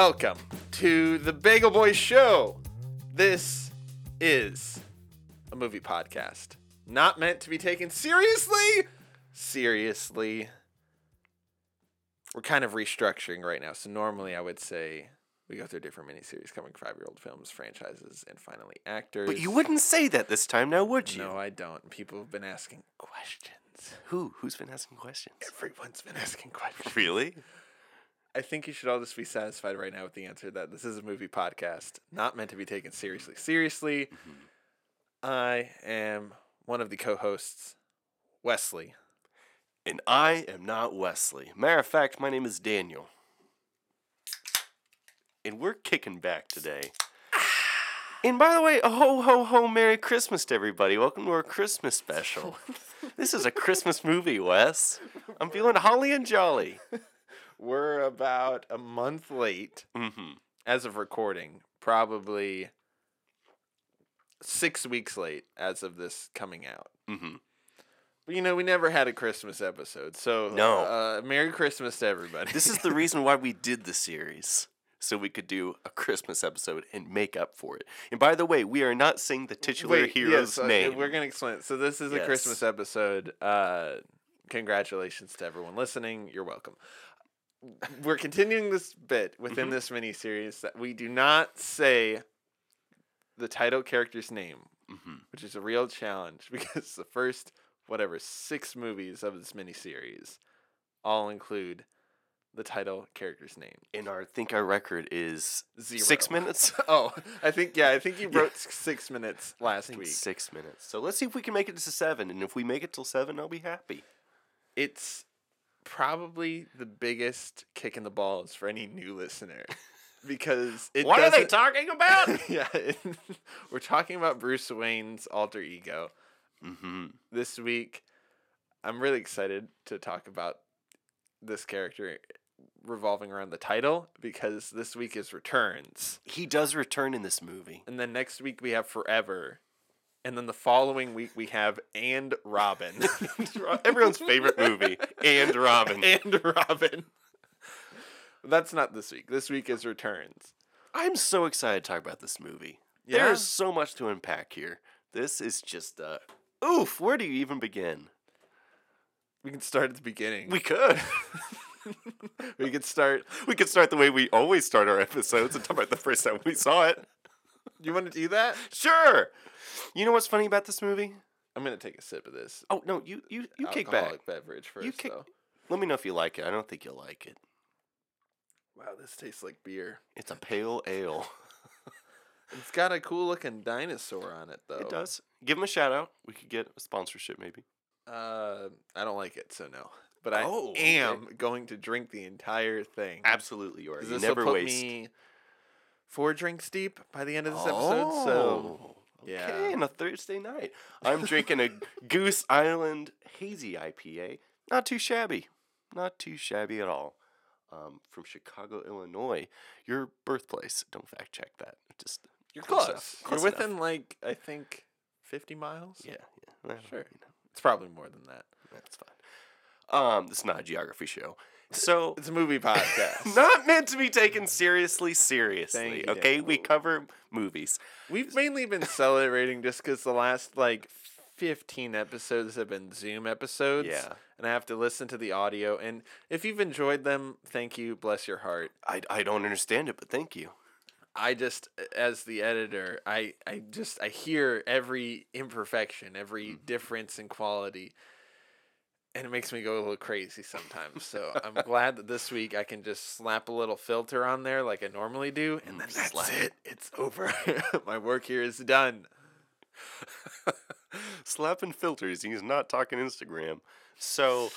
Welcome to the Bagel Boys Show. This is a movie podcast, not meant to be taken seriously. Seriously. We're kind of restructuring right now. So, normally I would say we go through different miniseries covering five year old films, franchises, and finally actors. But you wouldn't say that this time now, would you? No, I don't. People have been asking questions. Who? Who's been asking questions? Everyone's been asking questions. Really? I think you should all just be satisfied right now with the answer that this is a movie podcast, not meant to be taken seriously. Seriously, Mm-hmm. I am one of the co hosts, Wesley. And I am not Wesley. Matter of fact, my name is Daniel. And we're kicking back today. And by the way, a ho ho ho Merry Christmas to everybody. Welcome to our Christmas special. this is a Christmas movie, Wes. I'm feeling holly and jolly. We're about a month late Mm-hmm. as of recording, probably six weeks late as of this coming out. Mm-hmm. But you know, we never had a Christmas episode, so No. uh, Merry Christmas to everybody. This is the reason why we did the series. So we could do a Christmas episode and make up for it. And by the way, we are not saying the titular Wait, hero's yes, name. We're gonna explain. it. So this is a Christmas episode. Uh, congratulations to everyone listening. You're welcome. We're continuing this bit within Mhm. this mini series that we do not say the title character's name, Mhm. which is a real challenge because the first whatever six movies of this mini series all include the title character's name. And our I think our record is Zero. six minutes. Oh, I think yeah, I think you wrote s- six minutes last week. Six minutes. So let's see if we can make it to seven. And if we make it till seven, I'll be happy. it's probably the biggest kick in the balls for any new listener because it what are they talking about? yeah it- we're talking about bruce wayne's alter ego mm-hmm. this week i'm really excited to talk about this character revolving around the title because this week is returns He does return in this movie. and then next week we have forever and then the following week we have and robin Everyone's favorite movie, and Robin. and Robin. That's not this week. This week is returns. I'm so excited to talk about this movie. Yeah? There's so much to unpack here. This is just uh oof, where do you even begin? We can start at the beginning. We could. we could start. we could start the way we always start our episodes and talk about the first time we saw it. You want to do that? Sure. You know what's funny about this movie? I'm gonna take a sip of this. Oh no, you you you kick back. alcoholic beverage first. You kick- though. Let me know if you like it. I don't think you'll like it. Wow, this tastes like beer. It's a pale ale. It's got a cool looking dinosaur on it though. It does. Give him a shout out. We could get a sponsorship maybe. Uh, I don't like it, so no. But I Oh, okay. am going to drink the entire thing. Absolutely, you are. 'Cause You This will never waste. me four drinks deep by the end of this episode. So Oh, yeah. Okay, on a Thursday night. I'm drinking a Goose Island Hazy IPA. Not too shabby. Not too shabby at all. Um, from Chicago, Illinois. Your birthplace. Don't fact check that. Just you're close close. enough, You're close enough. within like I think fifty miles. yeah, yeah. Well, Sure. you know, It's probably more than that. that's fine. Um, this is not a geography show. So It's a movie podcast. not meant to be taken seriously seriously. Thank you, okay? We cover movies. We've mainly been celebrating just because the last like 15 episodes have been Zoom episodes. Yeah. And I have to listen to the audio. And if you've enjoyed them, thank you. Bless your heart. I, I don't understand it, but thank you. I just, as the editor, I, I just, I hear every imperfection, every Mm-hmm. difference in quality. And it makes me go a little crazy sometimes. So I'm glad that this week I can just slap a little filter on there like I normally do. And then Mm, that's slap. it. It's over. My work here is done. Slapping filters. He's not talking Instagram. So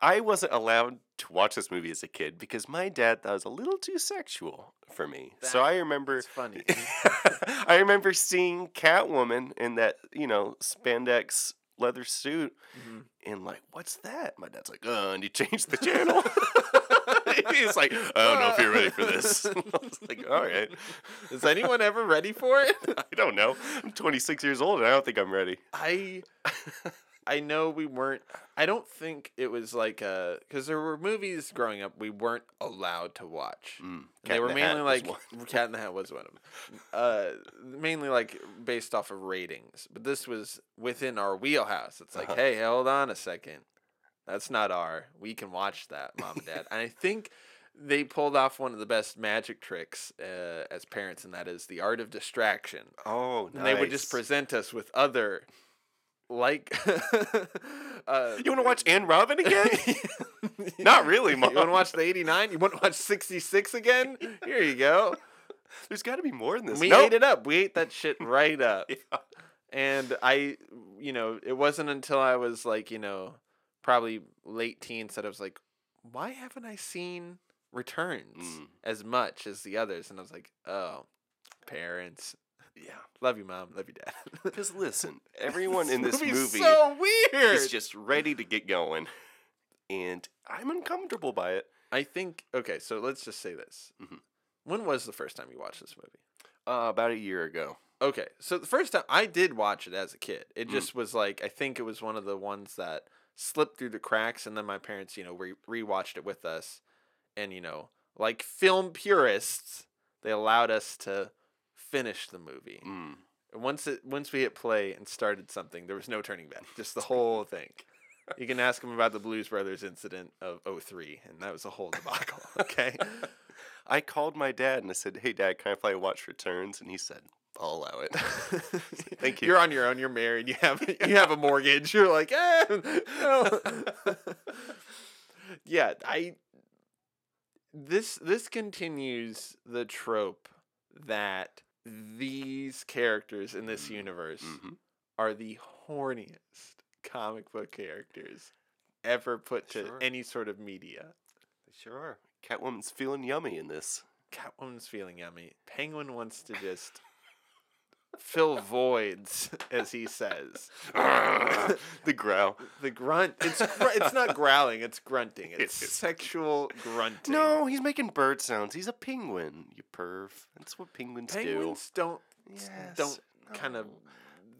I wasn't allowed to watch this movie as a kid because my dad thought it was a little too sexual for me. so I remember It's funny. I remember seeing Catwoman in that, you know, spandex leather suit Mhm. and like, what's that? My dad's like, uh, and he changed the channel. He's like, I don't know if you're ready for this. I was like, all right. Is anyone ever ready for it? I don't know. I'm 26 years old and I don't think I'm ready. I I know we weren't. I don't think it was like uh because there were movies growing up we weren't allowed to watch. Mm, they were the mainly like. Cat in the Hat was one of them. Uh, mainly like based off of ratings, but this was within our wheelhouse. It's like, Uh-huh. hey, hold on a second, that's not our. We can watch that, mom and dad. and I think they pulled off one of the best magic tricks uh, as parents, and that is the art of distraction. Oh, And they would just present us with other, like, uh, You want to watch and Robin again? Not really, mom. You want to watch the '89? You want to watch '66 again? Here you go. There's got to be more than this. We Nope. ate it up. We ate that shit right up. Yeah. And I, you know, it wasn't until I was like, you know, probably late teens that I was like, why haven't I seen Returns Mm. as much as the others? And I was like, oh, parents. Yeah. Love you, mom. Love you, dad. Because listen, everyone in this movie so weird. is just ready to get going, and I'm uncomfortable by it. I think okay, so let's just say this. Mhm. When was the first time you watched this movie? Uh, about a year ago. Okay, so the first time I did watch it as a kid, it Mm. just was like I think it was one of the ones that slipped through the cracks, and then my parents, you know, re- rewatched it with us, and you know, like film purists, they allowed us to finish the movie. Mm. Once it once we hit play and started something, there was no turning back. Just the whole thing. You can ask them about the Blues Brothers incident of 03, and that was a whole debacle. Okay. I called my dad and I said, "Hey, Dad, can I play Watch Returns?" And he said, "I'll allow it." Thank you. You're on your own. You're married. You have you have a mortgage. You're like, eh, no. yeah. I. This this continues the trope that these characters in this Mm, universe Mhm. are the horniest comic book characters ever put to Sure. any sort of media. They sure are. Catwoman's feeling yummy in this. Catwoman's feeling yummy. Penguin wants to just fill voids, as he says. the growl. The grunt. It's gr- it's not growling. It's grunting. It's is. sexual grunting. No, he's making bird sounds. He's a penguin. You perv. That's what penguins, penguins don't do. s- Yes. don't kind of.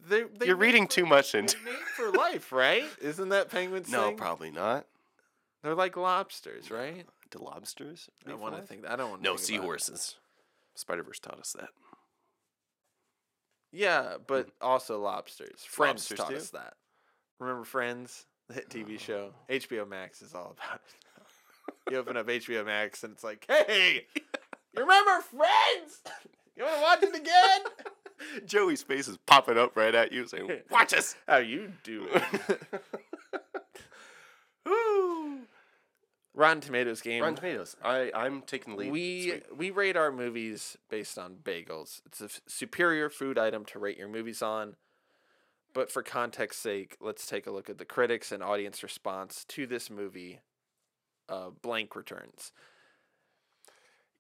They're, they You're reading for- too much into. made for life, right? Isn't that penguins? No, thing? probably not. They're like lobsters, right? Do lobsters? I want to think. I don't want to. No, seahorses. Spider Verse taught us that. Yeah, but also lobsters. Friends Lobsters taught too? us that. Remember Friends, the hit TV show? HBO Max is all about it. you open up HBO Max and it's like, hey, you remember Friends? You want to watch it again? Joey's face is popping up right at you, saying, "Watch us." How you do it? Rotten Tomatoes game. Rotten Tomatoes. I I'm taking the lead. we Sweet. we rate our movies based on bagels. It's a f- superior food item to rate your movies on. But for context's sake, let's take a look at the critics and audience response to this movie. Uh, blank returns.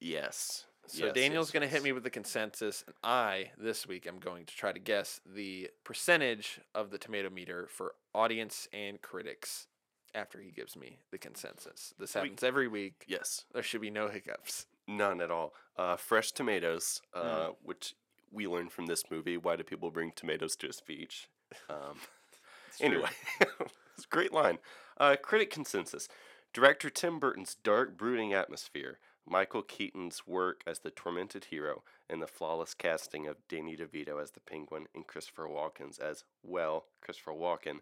Yes. So Yes, Daniel's yes, going to hit me with the consensus, and I this week am going to try to guess the percentage of the tomato meter for audience and critics. After he gives me the consensus, this We- happens every week. Yes. There should be no hiccups. None at all. Uh, fresh tomatoes, uh, Mm. which we learned from this movie. Why do people bring tomatoes to a speech? Um, anyway, it's a great line. Uh, critic consensus: Director Tim Burton's dark, brooding atmosphere, Michael Keaton's work as the tormented hero, and the flawless casting of Danny DeVito as the Penguin and Christopher Walken's as well, Christopher Walken,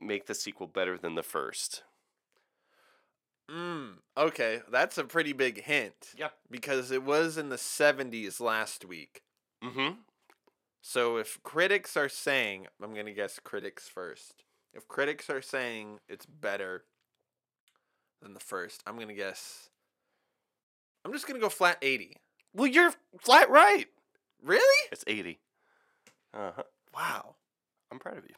make the sequel better than the first. Mm, okay, that's a pretty big hint. Yeah. Because it was in the 70s last week. Mm-hmm. So if critics are saying, I'm going to guess critics first. If critics are saying it's better than the first, I'm going to guess. I'm just going to go flat 80. Well, you're flat right. Really? It's eighty. Uh huh. Wow. I'm proud of you.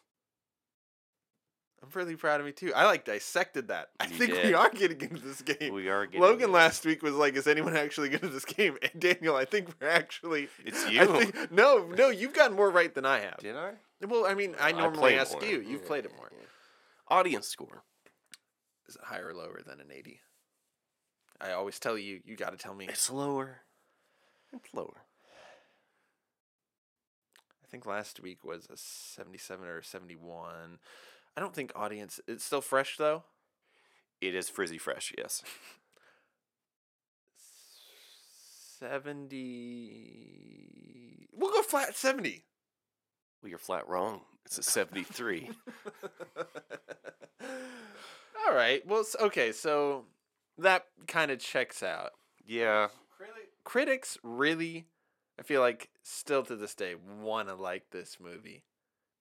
I'm really proud of me too. I like dissected that. I You think we are getting into this game. We are getting Logan there. last week was like, "Is anyone actually good at this game?" And Daniel, I think we're actually. It's I you. think, no, no, you've gotten more right than I have. Did I? Well, I mean, I normally played ask more. you. You've Yeah, played it more. yeah. Audience score. Is it higher or lower than an eighty? I always tell you, you got to tell me. It's lower. It's lower. I think last week was a seventy-seven or a seventy-one. I don't think audience. It's still fresh though. It is frizzy fresh, yes. Seventy. We'll go flat seventy. Well, you're flat wrong. It's a 73. All right. Well, okay. So that kind of checks out. yeah. Critics really, I feel like, still to this day, want to like this movie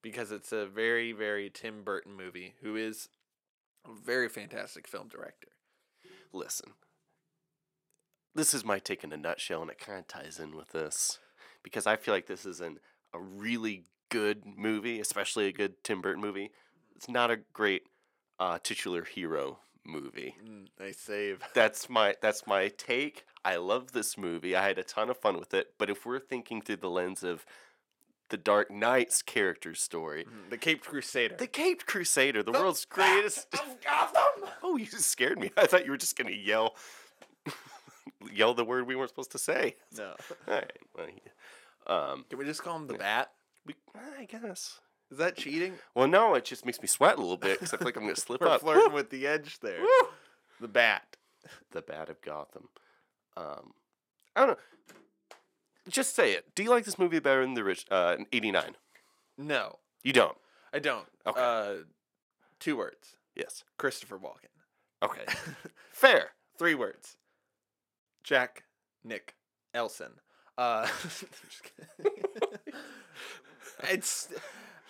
because it's a very, very Tim Burton movie, who is a very fantastic film director. Listen. This is my take in a nutshell, and it kind of ties in with this because I feel like this is an, a really good movie, especially a good Tim Burton movie. It's not a great uh, titular hero movie. Mm, nice save. That's my that's my take. I love this movie. I had a ton of fun with it. But if we're thinking through the lens of the Dark Knight's character story, Mm, The Caped Crusader. the Caped Crusader, the The world's greatest. Of Gotham. Oh, you scared me. I thought you were just gonna yell, yell the word we weren't supposed to say. No. All right. Well, yeah. um, Can we just call him the Bat? we, I guess. Is that cheating? Well, no, it just makes me sweat a little bit because I feel like I'm gonna slip We're up. flirting with the edge there. Woo! The Bat. the Bat of Gotham. Um, I don't know. Just say it. Do you like this movie better than the rich uh, '89? No, You don't. I don't. Okay. Uh, two words. Yes. Christopher Walken. Okay. Fair. Three words. Jack Nick Elson. Uh, it's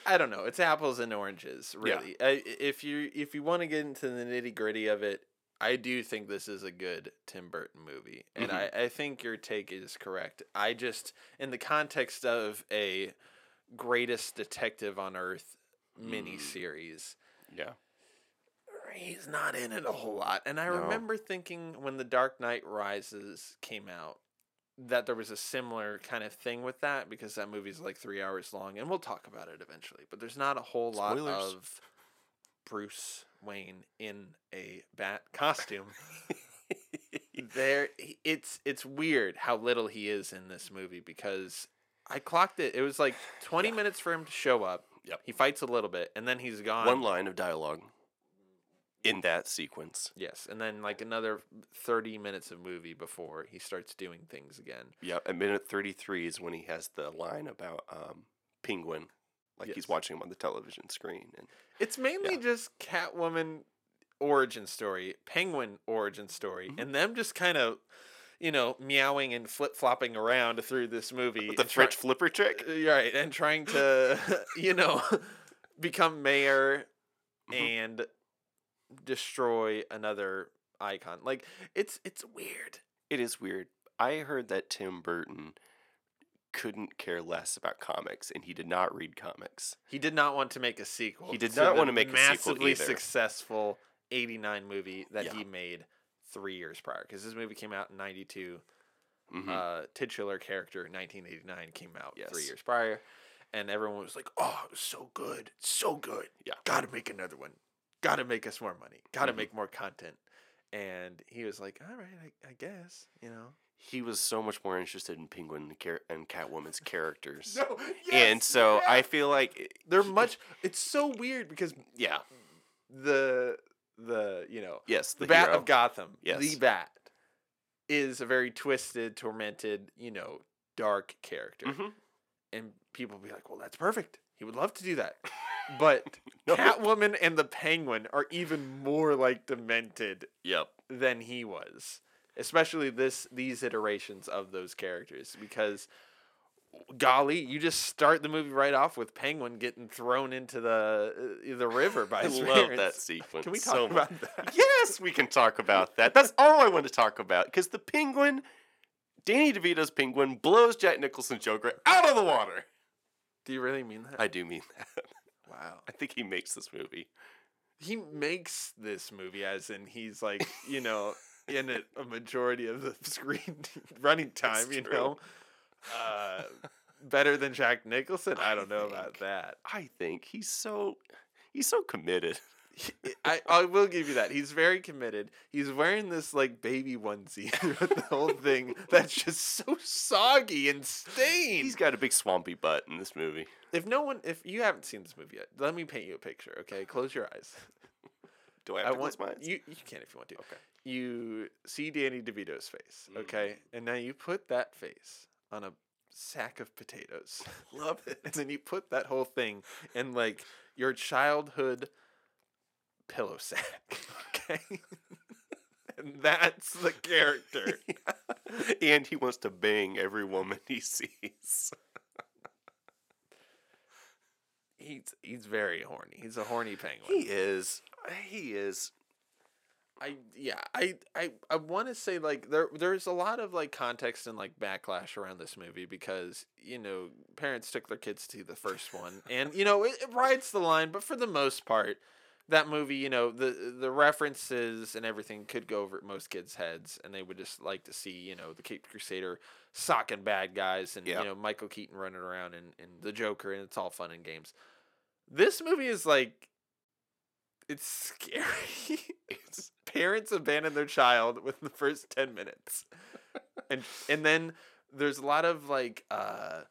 I don't know. It's apples and oranges, Yeah. really. I, if you if you want to get into the nitty gritty of it, I do think this is a good Tim Burton movie, and Mhm. I, I think your take is correct. I just, in the context of a greatest detective on earth mini Mm. series, Yeah. he's not in it a whole lot. And I No. remember thinking when The Dark Knight Rises came out that there was a similar kind of thing with that because that movie's like three hours long, and we'll talk about it eventually. But there's not a whole lot of Bruce Wayne in a bat costume. there, it's it's weird how little he is in this movie because I clocked it. It was like 20 minutes for him to show up. Yep. He fights a little bit, and then he's gone. One line of dialogue in that sequence. Yes, and then like another 30 minutes of movie before he starts doing things again. Yeah. At minute 33 is when he has the line about um, Penguin, like Yes. he's watching him on the television screen. And It's mainly just Catwoman origin story, Penguin origin story, Mhm. and them just kind of, you know, meowing and flip flopping around through this movie. the and try- French flipper trick. Uh, right, and trying to, you know, become mayor Mhm. and destroy another icon. Like it's it's weird. It is weird. I heard that Tim Burton couldn't care less about comics and he did not read comics. He did not want to make a sequel. He did not wanna make a sequel massively successful '89 movie that Yeah. he made three years prior. Because this movie came out in '92. Mhm. Uh, titular character 1989 came out three years prior, and everyone was like, "Oh, it was so good, so good. Yeah. got to make another one. Got to make us more money. Got to Mhm. make more content." And he was like, "All right, I, I guess, you know." He was so much more interested in Penguin and Catwoman's characters. No, yes, and so I feel like they're much. It's so weird because yeah. the the you know Yes, the, the, Bat hero. of Gotham, yes the Bat, is a very twisted, tormented, you know, dark character, Mhm. and people be like, "Well, that's perfect. He would love to do that." But No. Catwoman and the Penguin are even more like demented Yep. than he was, especially this these iterations of those characters because. Golly, you just start the movie right off with Penguin getting thrown into the uh, the river by I his love that sequence. Can we talk so much. about that? Yes, we can talk about that. That's all I want to talk about because the Penguin, Danny DeVito's Penguin, blows Jack Nicholson's Joker out of the water. Do you really mean that? I do mean that. wow. I think he makes this movie. he makes this movie as in he's like you know in it a majority of the screen running time That's you true. know uh better than jack nicholson i I don't know about that I think he's so he's so committed. I, I will give you that. He's very committed. He's wearing this like baby onesie throughout the whole thing that's just so soggy and stained. He's got a big swampy butt in this movie. if no one, if you haven't seen this movie yet, let me paint you a picture. Okay, close your eyes. Do I have I to want close my eyes? you. You can if you want to. Okay. You see Danny DeVito's face. Mm-hmm. Okay, and now you put that face on a sack of potatoes. Love it. and then you put that whole thing in like your childhood pillow sack. Okay. and that's the character. and he wants to bang every woman he sees. He's he's very horny. He's a horny penguin. He is. He is. I yeah, I I, I want to say like there there's a lot of like context and like backlash around this movie because you know parents took their kids to the first one and you know it, it rides the line, but for the most part, that movie you know the the references and everything could go over most kids' heads and they would just like to see you know the Cape Crusader socking bad guys and Yeah. you know Michael Keaton running around and, and the Joker and it's all fun and games. This movie is like it's scary. It's parents abandon their child within the first 10 minutes and and then there's a lot of like uh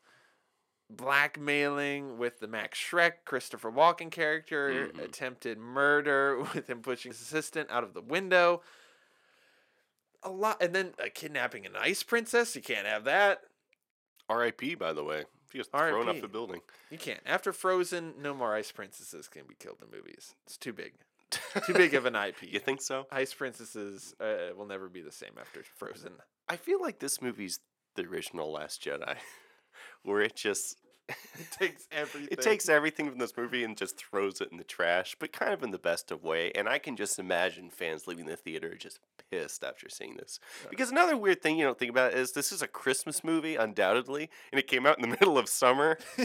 blackmailing with the max shreck christopher walken character Mhm. attempted murder with him pushing his assistant out of the window a lot and then uh, kidnapping an ice princess you can't have that R.I.P. By the way, he was thrown off the building. you can't. After frozen no more ice princesses can be killed in movies. It's too big. Too big of an ip You think so? ice princesses uh, will never be the same after frozen. I feel like this movie's the original Last Jedi, where it just It takes everything. it takes everything from this movie and just throws it in the trash, but kind of in the best of way. And I can just imagine fans leaving the theater just pissed after seeing this. Because another weird thing you don't think about is this is a Christmas movie, undoubtedly, and it came out in the middle of summer.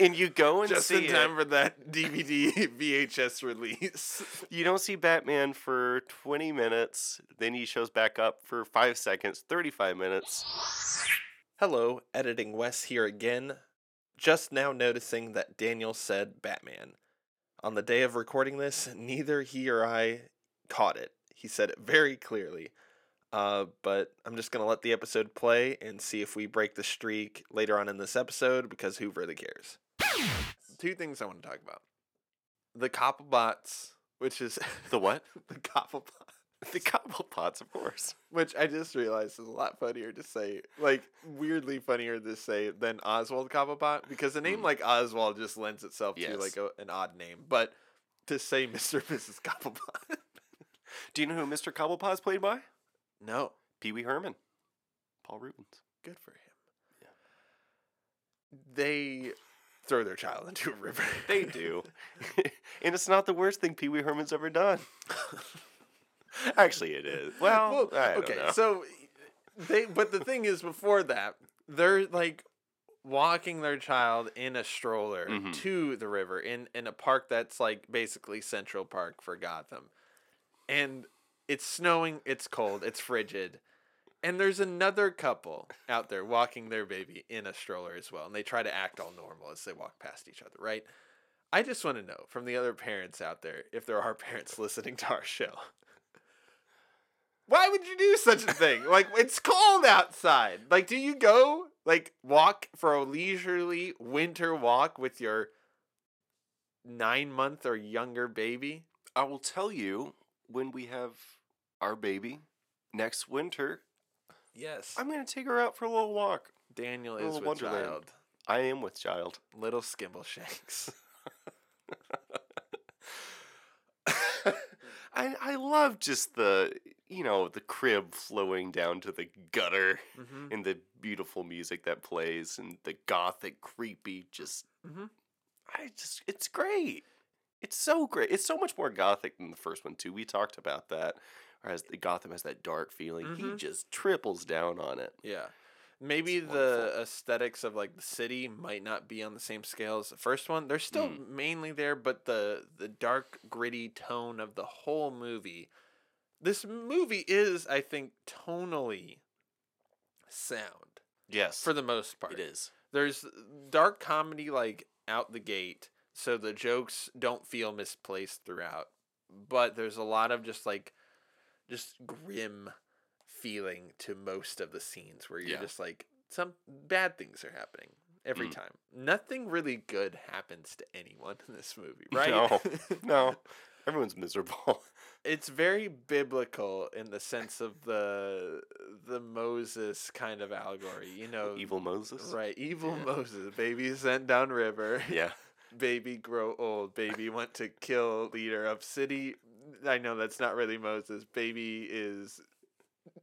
and you go and just see in it. time for that DVD VHS release. You don't see Batman for 20 minutes, then he shows back up for 5 seconds, 35 minutes. Hello, editing Wes here again. Just now noticing that Daniel said Batman. On the day of recording this, neither he or I caught it. He said it very clearly. Uh, but I'm just going to let the episode play and see if we break the streak later on in this episode because who really cares? Two things I want to talk about. The Copplebots, which is The what? the Copplebot, The Cobblepots, of course. which I just realized is a lot funnier to say, like weirdly funnier to say than Oswald Cobblepot because a name Mm. like Oswald just lends itself Yes. to like a, an odd name, but to say Mr. and Mrs. Cobblepot, Do you know who Mr. Cobblepot's played by? no, Pee Wee Herman. Paul Reubens. good for him. Yeah. They throw their child into a river. They do. and it's not the worst thing Pee Wee Herman's ever done. Actually, it is. Well, don't okay, know. so they but the thing is before that, they're like walking their child in a stroller Mhm. to the river in in a park that's like basically Central Park for Gotham. And it's snowing, it's cold, it's frigid. And there's another couple out there walking their baby in a stroller as well, and they try to act all normal as they walk past each other, right? I just want to know from the other parents out there, if there are parents listening to our show, why would you do such a thing? Like it's cold outside. Like do you go like walk for a leisurely winter walk with your 9 month or younger baby? I will tell you when we have our baby next winter, Yes. I'm going to take her out for a little walk. Daniel is with Wonderland. child. I am with child. Little Skimble Shanks. I I love just the you know the crib flowing down to the gutter mm-hmm. and the beautiful music that plays and the gothic creepy just Mhm. I just it's great. It's so great. It's so much more gothic than the first one too. We talked about that. Whereas the Gotham has that dark feeling. He Mhm. just triples down on it. Yeah. Maybe It's the wonderful. aesthetics of like the city might not be on the same scale as the first one. They're still Mm. mainly there, but the the dark, gritty tone of the whole movie. This movie is, I think, tonally sound Yes. for the most part. it is. There's dark comedy like out the gate, so the jokes don't feel misplaced throughout. But there's a lot of just like just grim feeling to most of the scenes where you're Yeah. just like some bad things are happening every Mm. time. Nothing really good happens to anyone in this movie, right? No. No, everyone's miserable. it's very biblical in the sense of the the Moses kind of allegory, you know. Evil Moses. Right, evil Yeah. Moses, baby sent down river, Yeah. baby grow old, baby want to kill leader of city. I know that's not really Moses. Baby is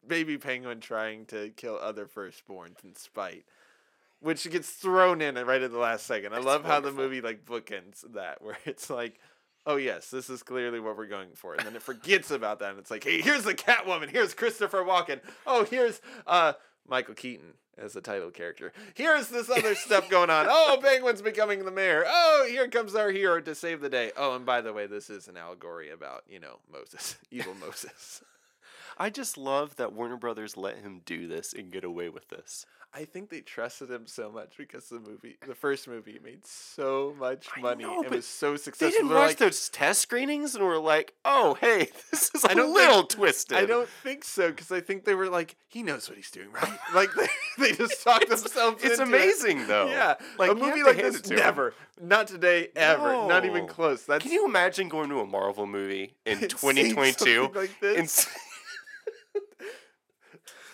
baby penguin trying to kill other firstborns in spite. Which gets thrown in right at the last second. I It's love how the movie like bookends that where it's like oh yes, this is clearly what we're going for. And then it forgets about that and it's like, hey, here's the Catwoman, here's Christopher Walken. Oh, here's uh Michael Keaton as the title character. Here's this other stuff going on. Oh, Penguin's becoming the mayor. Oh, here comes our hero to save the day. Oh, and by the way, this is an allegory about, you know, Moses, evil Moses. I just love that Warner Brothers let him do this and get away with this. I think they trusted him so much because the movie, the first movie, made so much money know, and was so successful. They didn't They're watch like, those test screenings and were like, "Oh, hey, this is a I don't little think- twisted." I don't think so because I think they were like, he knows what he's doing, right? Like they, they just talked It's- themselves. It's into it. It's amazing though. Yeah, like a movie like this it never, not today, ever, not even close. That's Can you imagine going to a Marvel movie in 2022 like this. and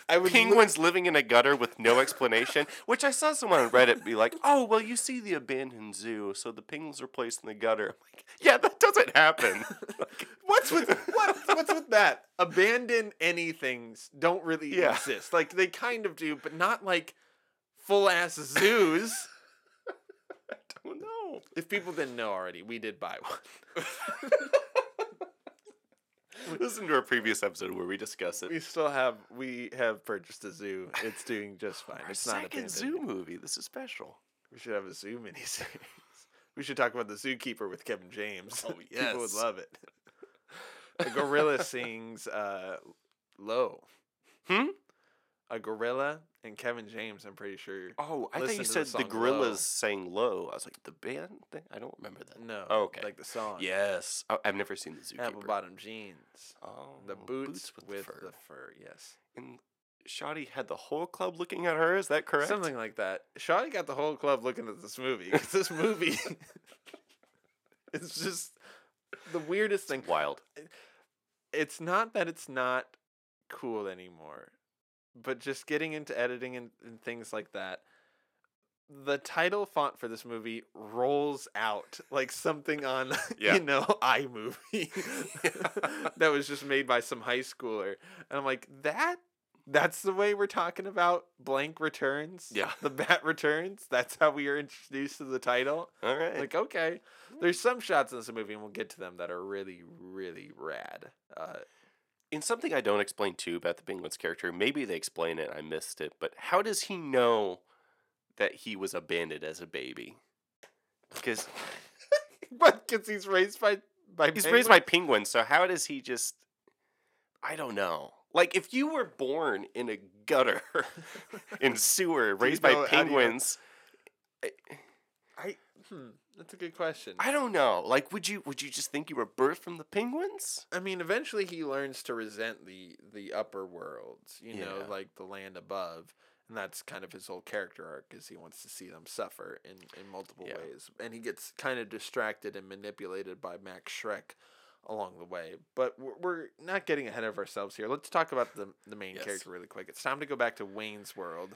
I would penguins living in a gutter with no explanation? Which I saw someone on Reddit be like, "Oh, well, you see the abandoned zoo, so the penguins are placed in the gutter." I'm like, "Yeah, that doesn't happen." Like, What's with what? What's with that? Abandon anythings don't really Yeah. exist. Like they kind of do, but not like full ass zoos. I don't know. if people didn't know already, we did buy one. Listen to our previous episode where we discuss it. We still have we have purchased a zoo. It's doing just fine. Our it's not second abandoned. zoo movie. This is special. We should have a zoo miniseries. We should talk about the zookeeper with Kevin James. Oh, yes, People would love it. A gorilla sings uh, low. Hmm? A gorilla and Kevin James, I'm pretty sure. Oh, I think you to the said the, song Low. gorillas sang low. I was like, the band thing? I don't remember that. No. Oh, okay. Like the song. Yes. Oh, I've never seen the Zookeeper. Apple bottom jeans. Oh, The boots, with, fur. the fur. Yes. And Shoddy had the whole club looking at her. Is that correct? Something like that. Shawty got the whole club looking at this movie. this movie is just the weirdest thing. wild. It's not that it's not cool anymore, but just getting into editing and, and things like that. The title font for this movie rolls out like something on, Yeah. you know, iMovie that was just made by some high schooler. And I'm like, that that's the way we're talking about blank returns. Yeah. The bat returns. That's how we are introduced to the title. All right. Like, okay. There's some shots in this movie, and we'll get to them, that are really, really rad. Uh, in something I don't explain too about the Penguin's character, maybe they explain it. I missed it, but how does he know that he was abandoned as a baby? Because but because he's raised by by he's raised by penguins? penguins, so how does he just? I don't know. Like if you were born in a gutter, in sewer, raised by know how do you- penguins, I hmm, that's a good question. I don't know. Like, would you would you just think you were birthed from the penguins? I mean, eventually he learns to resent the the upper worlds, you know, Yeah. like the land above, and that's kind of his whole character arc. Is he wants to see them suffer in in multiple Yeah. ways, and he gets kind of distracted and manipulated by Max Shreck along the way. But we're, we're not getting ahead of ourselves here. Let's talk about the the main Yes. character really quick. It's time to go back to Wayne's World.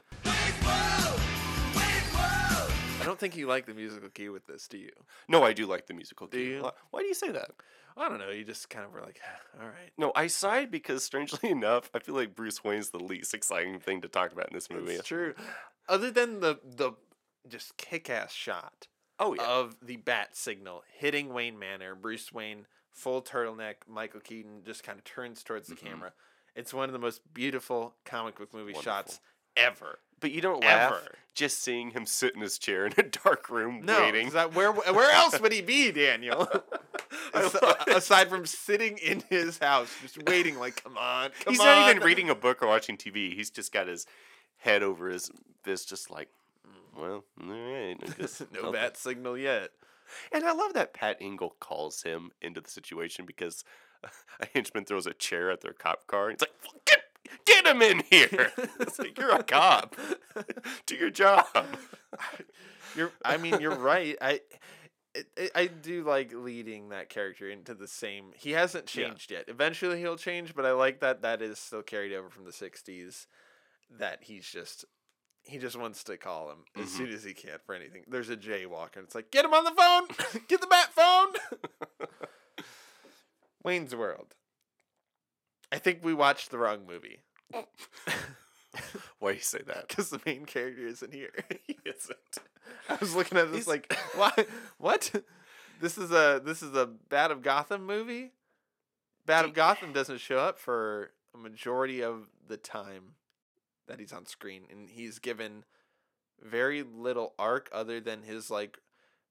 I don't think you like the musical key with this, do you? No, I do like the musical. Do cue. you? Why- Why do you say that? I don't know. You just kind of were like, all right. No, I sighed because strangely enough, I feel like Bruce Wayne's the least exciting thing to talk about in this movie. It's true. Other than the the just kick ass shot Oh yeah. of the bat signal hitting Wayne Manor, Bruce Wayne full turtleneck, Michael Keaton just kind of turns towards the Mhm. camera. It's one of the most beautiful comic book movie Wonderful. shots ever. But you don't laugh Ever. just seeing him sit in his chair in a dark room No, waiting. is that where where else would he be, Daniel? As- aside from sitting in his house, just waiting, like, come on, come He's on. not even reading a book or watching TV. He's just got his head over his fist, just like, mm, well, all right. No bat signal yet. And I love that Pat Hingle calls him into the situation because a henchman throws a chair at their cop car. And it's like, get, get him in here. it's like, you're a cop. Do your job. You're. I mean, you're right. I. I do like leading that character into the same. He hasn't Yeah. changed yet. Eventually, he'll change, but I like that that is still carried over from the '60s. That he's just he just wants to call him as Mhm. soon as he can for anything. There's a jaywalker. and It's like get him on the phone. get the bat phone. Wayne's World. I think we watched the wrong movie Why do you say that? because the main character isn't here. he isn't. I was looking at this He's- like, why? What? This is a this is a Bat of Gotham movie. Bat of Gotham doesn't show up for a majority of the time that he's on screen, and he's given very little arc other than his like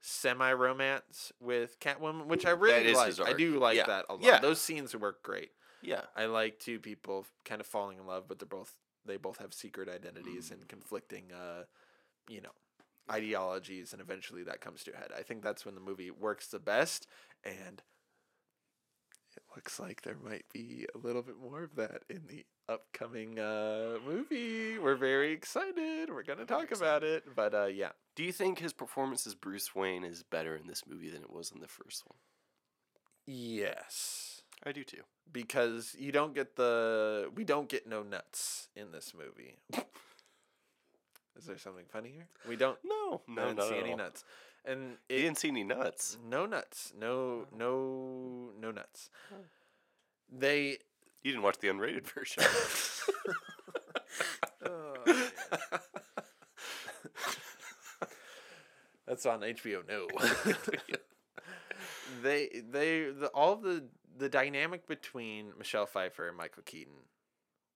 semi romance with Catwoman, which I really like. I do like Yeah. that a lot. Yeah. Those scenes work great. Yeah. I like two people kind of falling in love, but they're both they both have secret identities and conflicting, uh, you know, ideologies, and eventually that comes to a head. I think that's when the movie works the best, and it looks like there might be a little bit more of that in the upcoming uh, movie. We're very excited. We're gonna talk about it, but uh, yeah, Do you think his performance as Bruce Wayne is better in this movie than it was in the first one? yes. I do too. because you don't get the we don't get no nuts in this movie. Is there something funny here? We don't. No, I no, didn't no. see no, any no. nuts, and You didn't see any nuts. no nuts, no no no nuts. They. You didn't watch the unrated version. Oh, yeah. That's on HBO. No. they they the all the the dynamic between Michelle Pfeiffer and Michael Keaton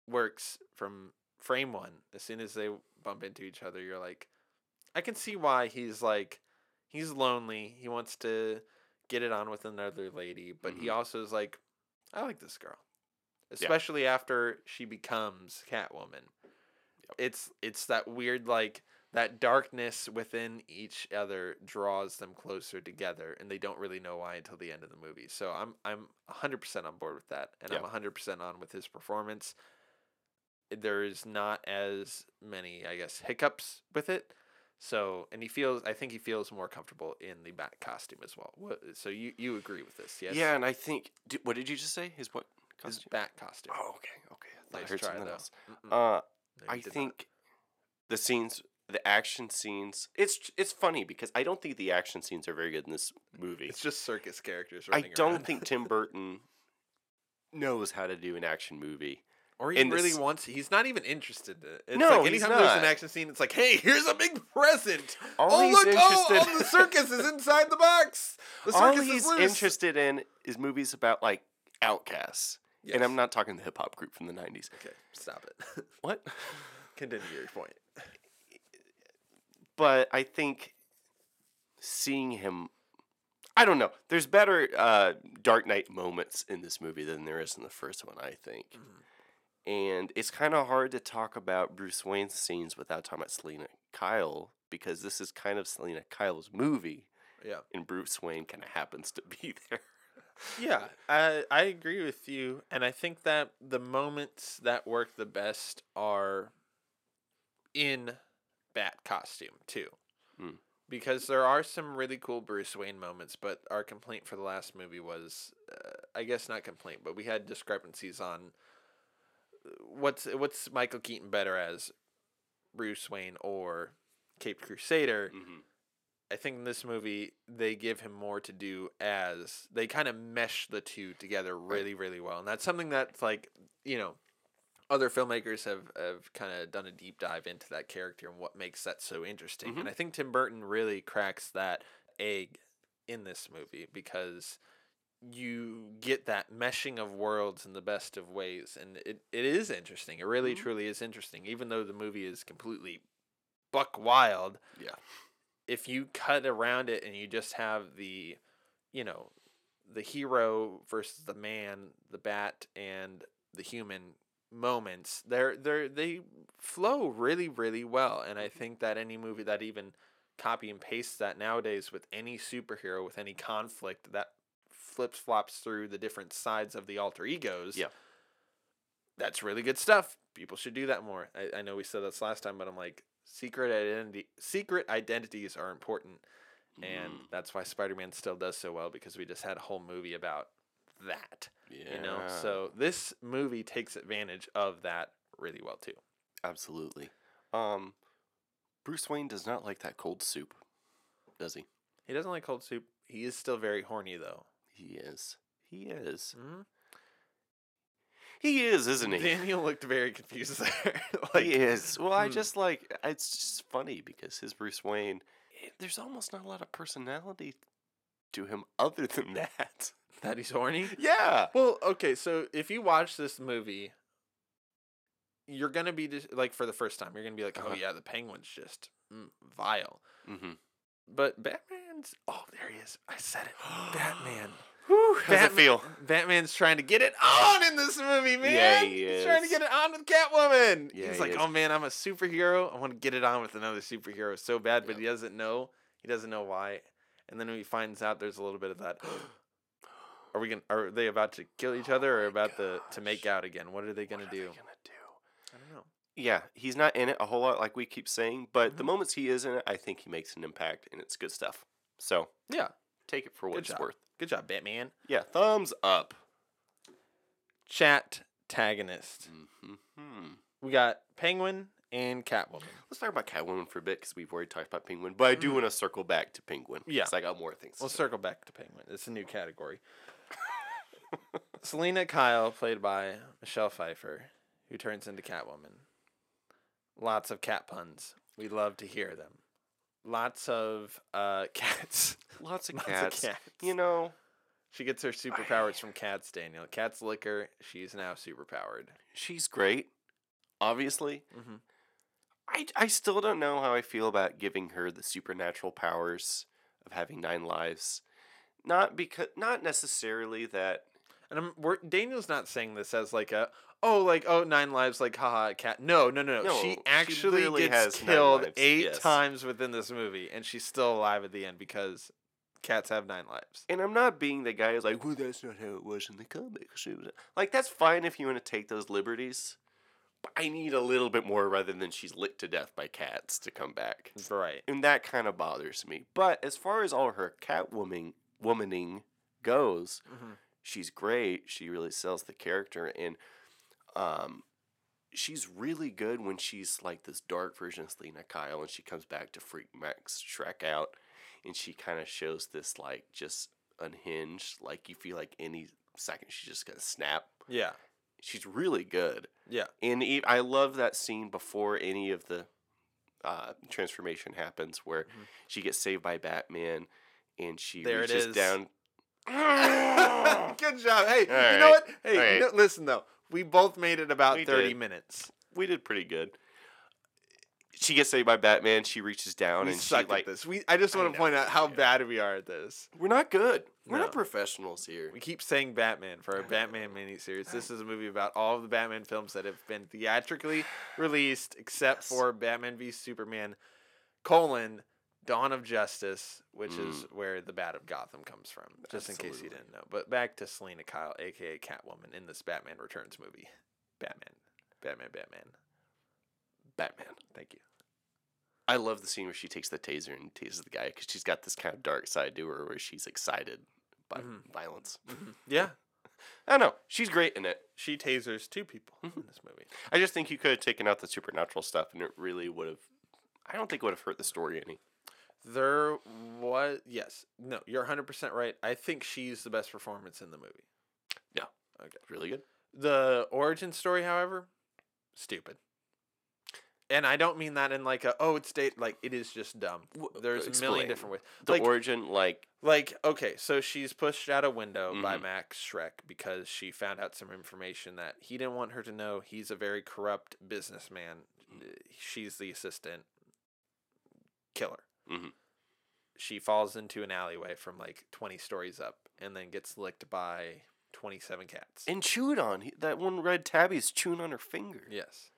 works from frame one. As soon as they bump into each other, you're like, I can see why he's like, he's lonely. He wants to get it on with another lady, but he Mhm. also is like, I like this girl, especially after she becomes Catwoman. It's it's that weird like that darkness within each other draws them closer together and they don't really know why until the end of the movie. So I'm I'm 100% on board with that and Yeah. I'm 100% on with his performance. There is not as many, I guess, hiccups with it. So, and he feels I think he feels more comfortable in the bat costume as well. What, so you you agree with this? Yes. Yeah, and I think. What did you just say? His what? His Costume? bat costume. Oh, okay, okay. I thought I heard try something though. else. Mm-mm. Uh, No, I did not. think the scenes, the action scenes. It's it's funny because I don't think the action scenes are very good in this movie. it's just circus characters. I don't around. think Tim Burton knows how to do an action movie. Or he really this- wants. He's not even interested in it. It's No, like anytime there's an action scene, it's like, hey, here's a big present. All oh he's look, oh, interested- oh, the circus is inside the box. The All circus he's is loose. interested in is movies about like outcasts. And I'm not talking the hip hop group from the '90s. Okay, stop it. What? Continue your point. But I think seeing him, I don't know. There's better uh, Dark Knight moments in this movie than there is in the first one. I think, Mm-hmm. and it's kind of hard to talk about Bruce Wayne's scenes without talking about Selina Kyle because this is kind of Selina Kyle's movie, Yeah. and Bruce Wayne kind of happens to be there. Yeah, I I agree with you, and I think that the moments that work the best are in bat costume too, Mm. because there are some really cool Bruce Wayne moments. But our complaint for the last movie was, uh, I guess not complaint, but we had discrepancies on uh, what's what's Michael Keaton better as Bruce Wayne or Caped Crusader. Mm-hmm. I think in this movie they give him more to do as they kind of mesh the two together really, really well, and that's something that's like you know other filmmakers have have kind of done a deep dive into that character and what makes that so interesting. And I think Tim Burton really cracks that egg in this movie because you get that meshing of worlds in the best of ways and it, it is interesting. It really Mhm. truly is interesting even though the movie is completely buck wild Yeah. if you cut around it and you just have the you know the hero versus the man the bat and the human moments they're they're they flow really really well and i think that any movie that even copy and paste that nowadays with any superhero with any conflict that flips flops through the different sides of the alter egos. Yeah. That's really good stuff. People should do that more. I, I know we said this last time, but I'm like, secret identity secret identities are important. And Mm, that's why Spider Man still does so well because we just had a whole movie about that. yeah. You know? So this movie takes advantage of that really well too. absolutely. Um, Bruce Wayne does not like that cold soup, does he? He doesn't like cold soup. He is still very horny though. He is. He is. Mm-hmm. He is, isn't he? Daniel looked very confused there. like, he is. Well, I hmm. just like it's just funny because his Bruce Wayne, eh, there's almost not a lot of personality to him other than that. That he's horny. yeah. Well, okay, so if you watch this movie, you're gonna be just, like for the first time, you're gonna be like, oh Uh-huh. yeah, the penguin's just mm, vile. Mm-hmm. But Batman's oh there he is. I said it. Batman. Whew, how's it feel? Batman's trying to get it on in this movie, man. Yeah, he is. He's trying to get it on with Catwoman. Yeah, He's he like, is. oh man, I'm a superhero. I want to get it on with another superhero so bad, but Yep. he doesn't know. He doesn't know why. And then when he finds out, there's a little bit of that. Are we gonna? Are they about to kill each other, or Oh about the to make out again? What are they gonna What are do? they gonna do? I don't know. Yeah, he's not in it a whole lot, like we keep saying. But the Mhm. moments he is in it, I think he makes an impact, and it's good stuff. So Yeah, take it for what Good it's job. worth. good job, Batman. Yeah, thumbs up. Chat tagonist. hmm We got Penguin and Catwoman. Let's talk about Catwoman for a bit because we've already talked about Penguin, but I do Mhm. want to circle back to Penguin. Yeah. I got more things. We'll circle back to Penguin. It's a new category. Selina Kyle, played by Michelle Pfeiffer, who turns into Catwoman. Lots of cat puns. We love to hear them. Lots of uh, cats. Lots of Lots cats. of cats. You know, She gets her superpowers from cats, Daniel. Cats lick her. She's now superpowered. she's great. Obviously, hmm I I still don't know how I feel about giving her the supernatural powers of having nine lives. Not because, not necessarily that. And I'm, we're, Daniel's not saying this as like a oh like oh nine lives like haha cat. No no no no. She she actually literally gets killed eight yes. times within this movie, and she's still alive at the end because cats have nine lives. And I'm not being the guy who's like, well, that's not how it was in the comics. It was-" Like, that's fine if you want to take those liberties. I need a little bit more rather than she's lit to death by cats to come back. Right. And that kind of bothers me. But as far as all her catwoman womaning goes, hmm she's great. She really sells the character, and um, she's really good when she's like this dark version of Selina Kyle, and she comes back to freak Max Shreck out, and she kind of shows this like just unhinged, like you feel like any second she's just gonna snap. Yeah. She's really good, Yeah. and e- I love that scene before any of the uh, transformation happens, where Mhm. she gets saved by Batman, and she There reaches is. down. Good job. Hey, All you know what? Hey, right. listen though. We both made it about We thirty did. minutes. we did pretty good. She gets saved by Batman. She reaches down We and she suck like this. We I just I want to know, point out how yeah. bad we are at this. we're not good. We're No. not professionals here. We keep saying Batman for our Batman miniseries. This is a movie about all of the Batman films that have been theatrically released, except Yes. for Batman v Superman: colon Dawn of Justice, which is where the Bat of Gotham comes from. Just in case you Mm. Didn't know. But back to Selina Kyle, aka Catwoman, in this Batman Returns movie. Batman, Batman, Batman. Batman. Thank you. I love the scene where she takes the taser and tases the guy because she's got this kind of dark side to her where she's excited by Mhm. violence. Yeah, I don't know. She's great in it. she tasers two people Mhm. in this movie. I just think you could have taken out the supernatural stuff and it really would have. I don't think it would have hurt the story any. There was yes, no, you're 100 percent right. I think she's the best performance in the movie. Yeah. Okay. Really good. The origin story, however, stupid. And I don't mean that in like a oh it's date like it is just dumb. W- There's a million different ways. The like origin, like, like okay, so she's pushed out a window by Mhm. Max Shreck because she found out some information that he didn't want her to know. He's a very corrupt businessman. Mm. She's the assistant killer. Mhm. She falls into an alleyway from like 20 stories up and then gets licked by 27 cats. and chewed on. That one red tabby's chewing on her finger. Yes.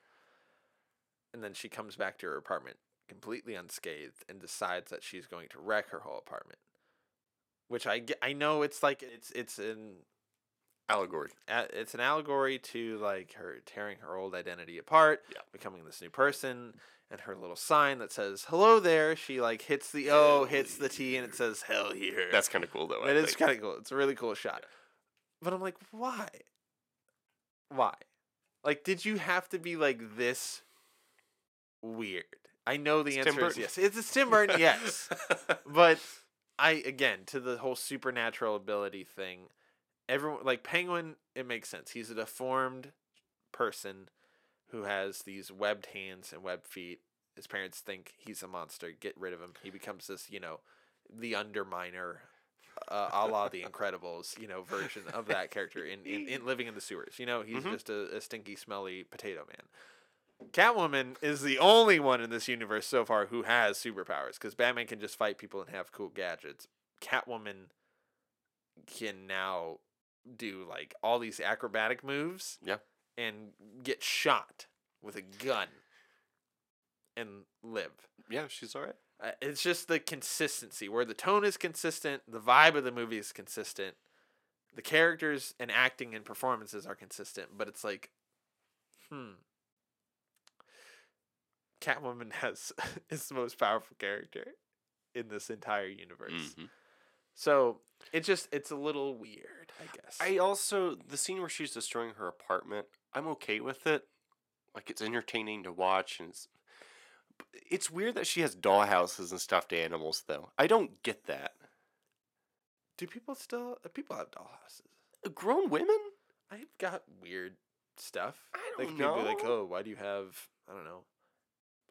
And then she comes back to her apartment completely unscathed and decides that she's going to wreck her whole apartment. Which I I know it's like it's it's an Allegory. it's an allegory to like her tearing her old identity apart, Yeah. becoming this new person, and her little sign that says "Hello there." She like hits the O, Hell hits the T, and it says "Hell here." That's kind of cool, though. I It is kind of cool. It's a really cool shot. But I'm like, why? Why? Like, did you have to be like this weird? I know the It's answer is yes. It's, it's Tim Burton, yes. But I again to the whole supernatural ability thing. Everyone like Penguin, it makes sense. He's a deformed person who has these webbed hands and webbed feet. His parents think he's a monster. Get rid of him. He becomes this, you know, the underminer, uh, a la the Incredibles, you know, version of that character in, in, in living in the sewers. You know, he's Mhm. just a, a stinky, smelly potato man. Catwoman is the only one in this universe so far who has superpowers because Batman can just fight people and have cool gadgets. Catwoman can now do like all these acrobatic moves. Yeah. And get shot with a gun and live. yeah, she's all right. Uh, it's just the consistency where the tone is consistent, the vibe of the movie is consistent, the characters and acting and performances are consistent, but it's like, hmm. Catwoman has is the most powerful character in this entire universe. Mhm. So it just it's a little weird, I guess. I also the scene where she's destroying her apartment. I'm okay with it. Like it's entertaining to watch, and it's it's weird that she has doll houses and stuffed animals. Though I don't get that. Do people still uh, people have dollhouses? Uh, Grown women? I've got weird stuff. I like don't people like, oh, why do you have I don't know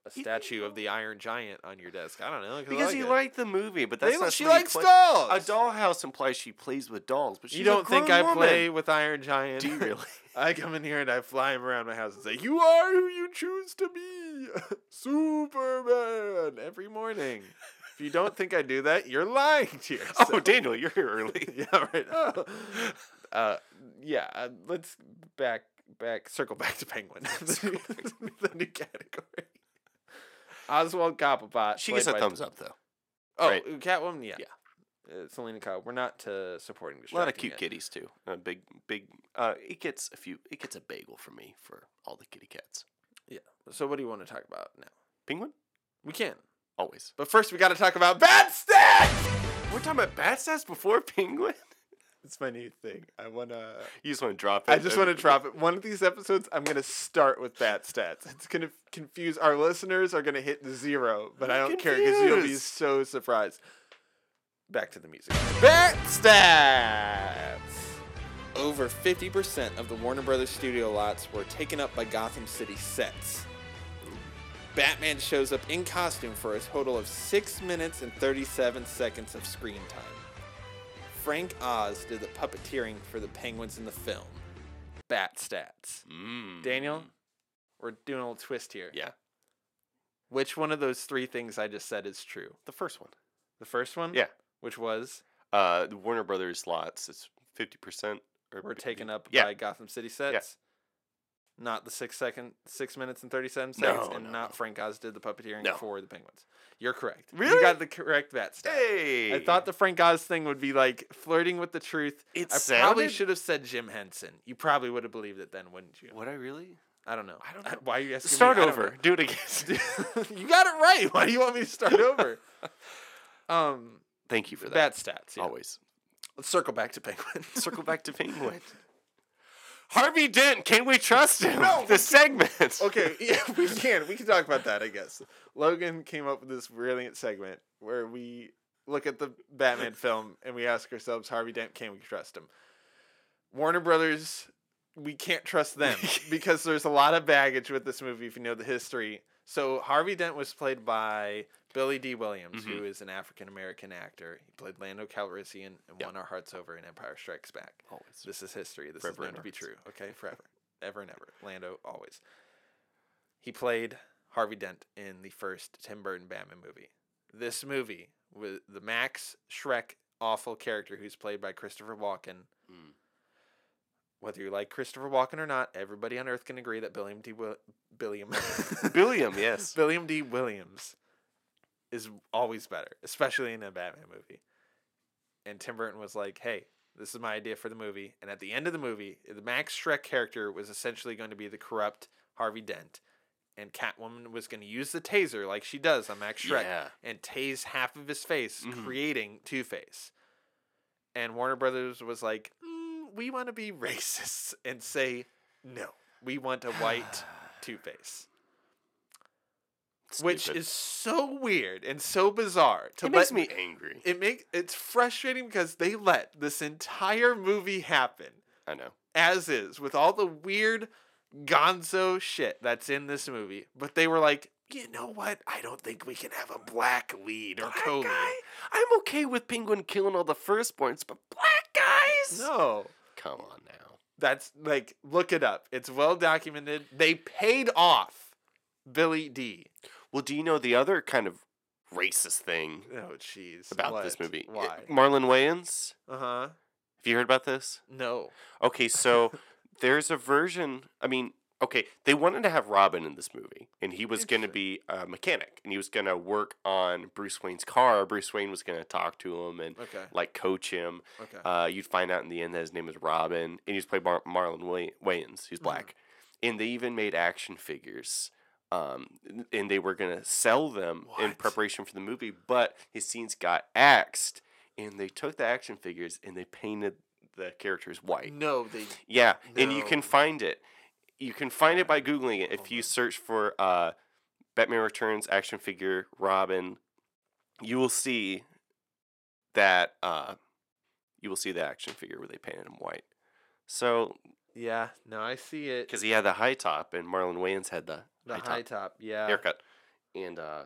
a statue of the Iron Giant on your desk? I don't know 'cause Because like you it. like the movie, but that's li- not she likes play- dolls. A dollhouse implies she plays with dolls, but she's you don't think I woman. play with Iron Giant? Do you really? I come in here and I fly him around my house and say, "You are who you choose to be, Superman." Every morning. If you don't think I do that, you're lying to yourself. Oh, Daniel, you're here early. yeah, right. Oh. Uh, yeah. Uh, let's back, back, circle back to Penguin. the new category. Oswald Cobblepot. She gets a thumbs up though. Oh, right? Catwoman. Yeah. Yeah. Uh, Selina Kyle. We're not uh, supporting. A lot of cute yet. kitties too. A big, big. Uh, it gets a few. It gets a bagel from me for all the kitty cats. Yeah. So, what do you want to talk about now? Penguin, We can, always. but first we got to talk about bad stats. We're talking about bat stats before penguin. It's my new thing. I wanna. You just want to drop it. I just want to drop it. One of these episodes, I'm gonna start with bat stats. It's gonna confuse our listeners. Are gonna hit zero, but I I'm don't care because you'll be so surprised. Back to the music. Bat stats. Over 50% of the Warner Brothers studio lots were taken up by Gotham City sets. Batman shows up in costume for a total of 6 minutes and 37 seconds of screen time. Frank Oz did the puppeteering for the penguins in the film. Bat stats. Mm. Daniel, we're doing a little twist here. Yeah, Which one of those three things I just said is true? the first one. The first one? Yeah. Which was Uh, the Warner Brothers lots. It's fifty percent. we're taken up Yeah. by Gotham City sets. Not the six second, six minutes and thirty seven No, seconds, and no, not. Frank Oz did the puppeteering No. for the Penguins. You're correct. You Really? got the correct bat stat. Hey, I thought the Frank Oz thing would be like flirting with the truth. it I sounded. probably should have said Jim Henson. You probably would have believed it then, wouldn't you? Would I really? I don't know. I don't know. Why are you asking me? Start I over. Do it again. you got it right. Why do you want me to start over? Um, Thank you for that. bat stats. Yeah. Always. Let's circle back to Penguin. Circle back to Penguin. Harvey Dent, can we trust him? No, the segment. okay, yeah, we can. We can talk about that, I guess. Logan came up with this brilliant segment where we look at the Batman film and we ask ourselves, Harvey Dent, can we trust him? Warner Brothers, we can't trust them because there's a lot of baggage with this movie if you know the history. So Harvey Dent was played by Billy Dee Williams, who is an African American actor. He played Lando Calrissian and Yeah. won our hearts over in Empire Strikes Back. Always. This is history. This Forever is in to be true. Okay, forever, ever and ever. Lando always. He played Harvey Dent in the first Tim Burton Batman movie. This movie with the Max Shreck awful character who's played by Christopher Walken. Mm. Whether you like Christopher Walken or not, everybody on Earth can agree that Billiam D. Will- Billiam Billiam, yes. Billiam D. Williams is always better, especially in a Batman movie. And Tim Burton was like, "Hey, this is my idea for the movie." And at the end of the movie, the Max Shreck character was essentially going to be the corrupt Harvey Dent, and Catwoman was going to use the taser like she does on Max Shreck Yeah. and tase half of his face, Mhm. creating Two Face. And Warner Brothers was like, mm, "We want to be racist and say no. We want a white Two Face." Which is so weird and so bizarre to it let makes me angry. it make it's frustrating because they let this entire movie happen I know. as is with all the weird gonzo shit that's in this movie but they were like you know what i don't think we can have a black lead or co-lead guy? I'm okay with Penguin killing all the firstborns, but black guys? no Come on now. that's like look it up it's well documented they paid off billy dee Well, do you know the other kind of racist thing oh jeez about this movie? why Marlon Wayans. uh-huh Have you heard about this? no Okay, so there's a version. I mean, okay, they wanted to have Robin in this movie, and he was going to be a mechanic, and he was going to work on Bruce Wayne's car. Bruce Wayne was going to talk to him and okay like coach him. okay Uh, you'd find out in the end that his name is Robin, and he's played by Marlon Way- Wayans, who's Mhm. black. And they even made action figures. Um, and they were gonna sell them in preparation for the movie, but his scenes got axed, and they took the action figures and they painted the characters white. no they Yeah, and you can find it. You can find it by googling it. If you search for uh, Batman Returns action figure Robin, you will see that uh, you will see the action figure where they painted him white. So, Yeah, no, I see it. because he had the high top, and Marlon Wayans had the, The high high top top, yeah. haircut, and uh,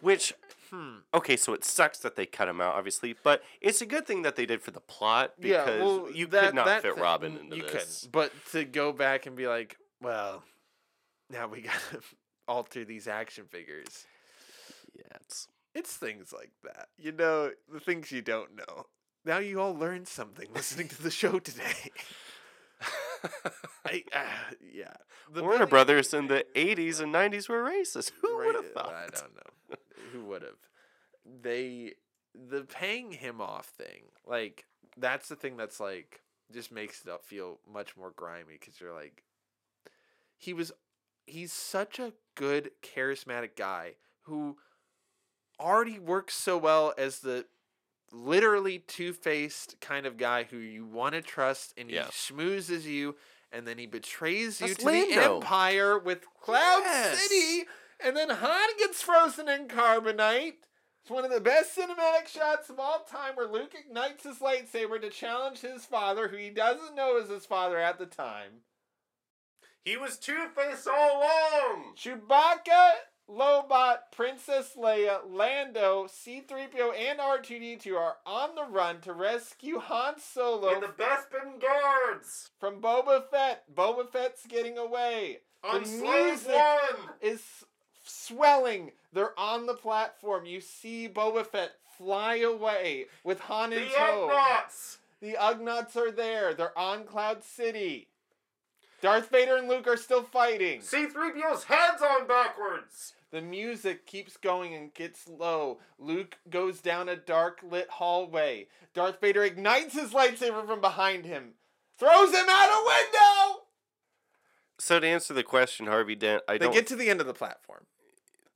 which Hmm. okay, so it sucks that they cut him out, obviously, but it's a good thing that they did for the plot because yeah, well, you that, could not fit thing- Robin into you this. couldn't. But to go back and be like, well, now we gotta alter these action figures. Yeah, it's It's things like that, you know, the things you don't know. Now you all learned something listening to the show today. I, uh, yeah, the Warner Brothers in the 80s and 90s were racist. Who Right, would have thought? I don't know. Who would have? They the paying him off thing, like that's the thing that's like just makes it up feel much more grimy because you're like, he was, he's such a good charismatic guy who already works so well as the literally two-faced kind of guy who you want to trust and he Yeah. schmoozes you and then he betrays you That's to the empire with Cloud Yes. City and then Han gets frozen in carbonite. It's one of the best cinematic shots of all time where Luke ignites his lightsaber to challenge his father, who he doesn't know is his father at the time. He was Two Face all along. Chewbacca, Lobot, Princess Leia, Lando, C3PO, and R2D2 are on the run to rescue Han Solo And the Bespin guards from Boba Fett. Boba Fett's getting away. On The music is swelling. They're on the platform. You see Boba Fett fly away with Han in the tow. The Ugnaughts are there. They're on Cloud City. Darth Vader and Luke are still fighting. C-3PO's head's on backwards. The music keeps going and gets low. Luke goes down a dark lit hallway. Darth Vader ignites his lightsaber from behind him, throws him out a window. So to answer the question, Harvey Dent, I They don't. get to the end of the platform.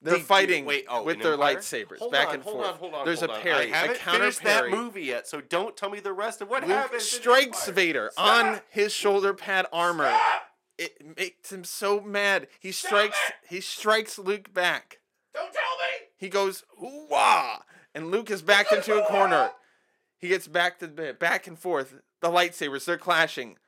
They're They do- fighting wait, oh, with their Empire? lightsabers Hold back on, and hold forth. On, hold on, There's hold a parry, I a haven't counter finished parry. that movie yet, so don't tell me the rest of what Luke happens. strikes. Vader Stop! on his shoulder pad armor. Stop! It makes him so mad. He strikes. He strikes Luke back. Don't tell me. He goes wah, and Luke is backed into a corner. He gets back to the back and forth. The lightsabers they're clashing.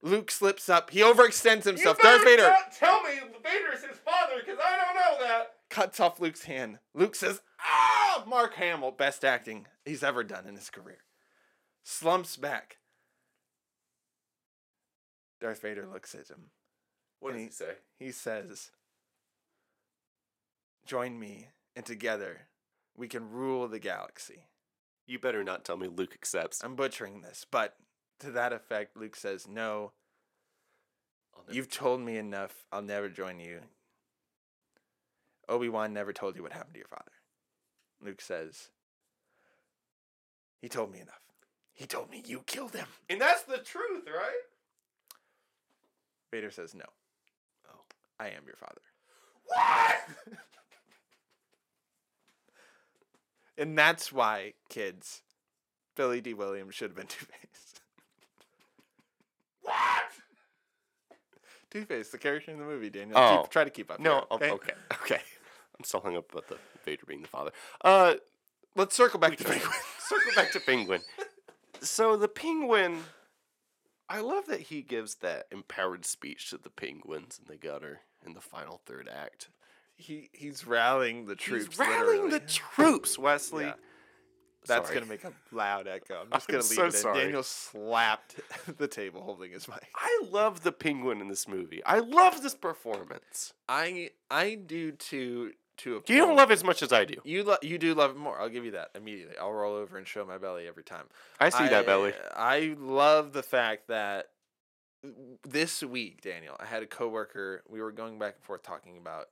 Luke slips up. He overextends himself. Darth Vader tell me Vader's his father, because I don't know that. Cuts off Luke's hand. Luke says, "Ah!" Mark Hamill, best acting he's ever done in his career, slumps back. Darth Vader looks at him. What does he he say? He says, "Join me, and together we can rule the galaxy." You better not tell me Luke accepts. I'm butchering this, but to that effect, Luke says, "No, you've told me enough. I'll never join you." Obi Wan never told you what happened to your father. Luke says, He told me enough. He told me you killed him. And that's the truth, right? Vader says, No. Oh. I am your father. What? And that's why, kids, Billy Dee Williams should have been Two Face. what? Two Face, the character in the movie, Daniel. Oh. Keep, try to keep up. No, here, okay. okay. Okay. I'm still hung up about the Vader being the father. Uh Let's circle back to Penguin. circle back to Penguin. So the penguin, I love that he gives that empowered speech to the penguins in the gutter in the final third act. he he's rallying the troops. He's rallying literally. the troops, Wesley. Yeah. That's Sorry. gonna make a loud echo. I'm just I'm gonna leave so it in. sorry. Daniel slapped the table holding his mic. I love the penguin in this movie. I love this performance. I I do too to a You don't love as much as I do. you lo- you do love it more. I'll give you that immediately. I'll roll over and show my belly every time. I see that belly. I love the fact that this week, Daniel, I had a coworker. We were going back and forth talking about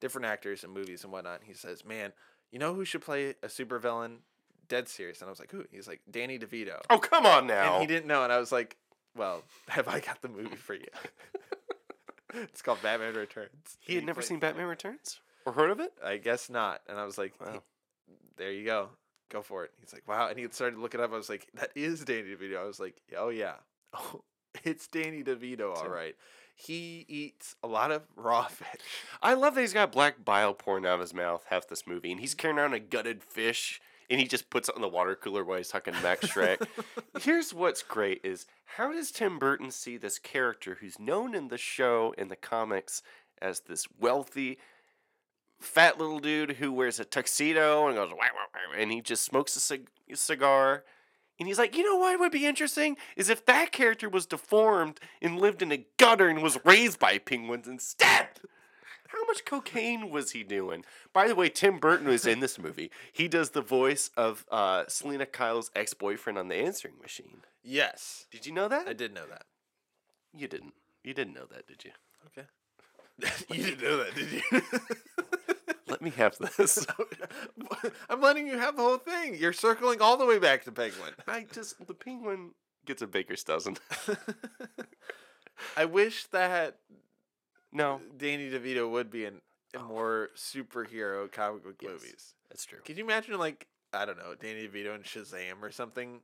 different actors and movies and whatnot. And he says, "Man, you know who should play a supervillain?" Dead serious. And I was like, "Who?" He's like, "Danny DeVito." Oh come on now. And he didn't know. And I was like, "Well, have I got the movie for you?" it's called Batman Returns. He had never seen Batman Returns or heard of it. I guess not. And I was like, Wow. "He- there you go. Go for it. He's like, wow. And he started looking up. I was like, that is Danny DeVito. I was like, oh, yeah. Oh, it's Danny DeVito, all right. He eats a lot of raw fish. I love that he's got black bile pouring out of his mouth half this movie, and he's carrying around a gutted fish, and he just puts it in the water cooler while he's talking Max Shreck. Here's what's great is how does Tim Burton see this character who's known in the show in the comics as this wealthy, fat little dude who wears a tuxedo and goes "Wah, wah, wah," and he just smokes a cig- cigar. And he's like, you know what would be interesting is if that character was deformed and lived in a gutter and was raised by penguins instead. How much cocaine was he doing? By the way, Tim Burton was in this movie. He does the voice of uh, Selina Kyle's ex boyfriend on the answering machine. Yes. Did you know that? I did know that. You didn't. You didn't know that, did you? Okay. you didn't know that, did you? Let me have this. I'm letting you have the whole thing. You're circling all the way back to Penguin. I just the penguin gets a baker's dozen. I wish that No, Danny DeVito would be in, in oh. more superhero comic book Yes. movies. that's true. Could you imagine, like, I don't know, Danny DeVito in Shazam or something?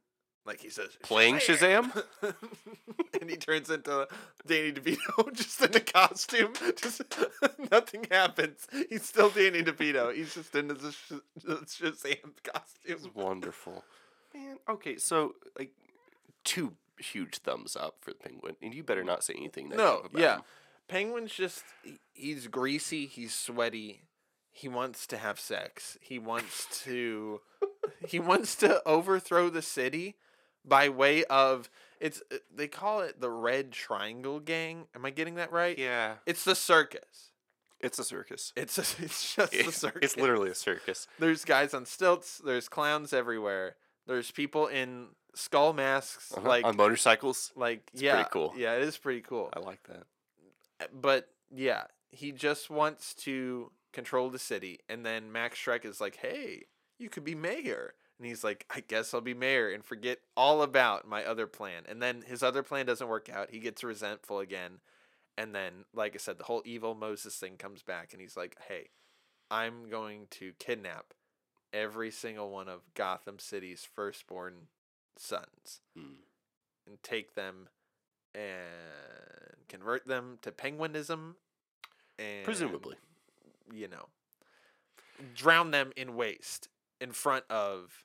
Like he says, Playing Shazam? and he turns into Danny DeVito just in a costume. Just nothing happens. He's still Danny DeVito. He's just in his Sh- Shazam costume. It's wonderful. Man, okay, so like two huge thumbs up for the penguin, and you better not say anything No, yeah. him. Penguin's just he's greasy, he's sweaty. He wants to have sex. He wants to he wants to overthrow the city by way of it's uh, they call it the Red Triangle Gang. Am I getting that right? Yeah, It's the circus. it's a circus. It's a, it's just the It's, circus. it's literally a circus. There's guys on stilts, there's clowns everywhere. There's people in skull masks Uh-huh, like on motorcycles. like it's yeah. pretty cool. Yeah, it is pretty cool. I like that. but yeah, he just wants to control the city. And then Max Shreck is like, hey, you could be mayor. And he's like, I guess I'll be mayor and forget all about my other plan. And then his other plan doesn't work out. He gets resentful again. And then, like I said, the whole evil Moses thing comes back. And he's like, hey, I'm going to kidnap every single one of Gotham City's firstborn sons Mm. and take them and convert them to penguinism and Presumably. you know drown them in waste in front of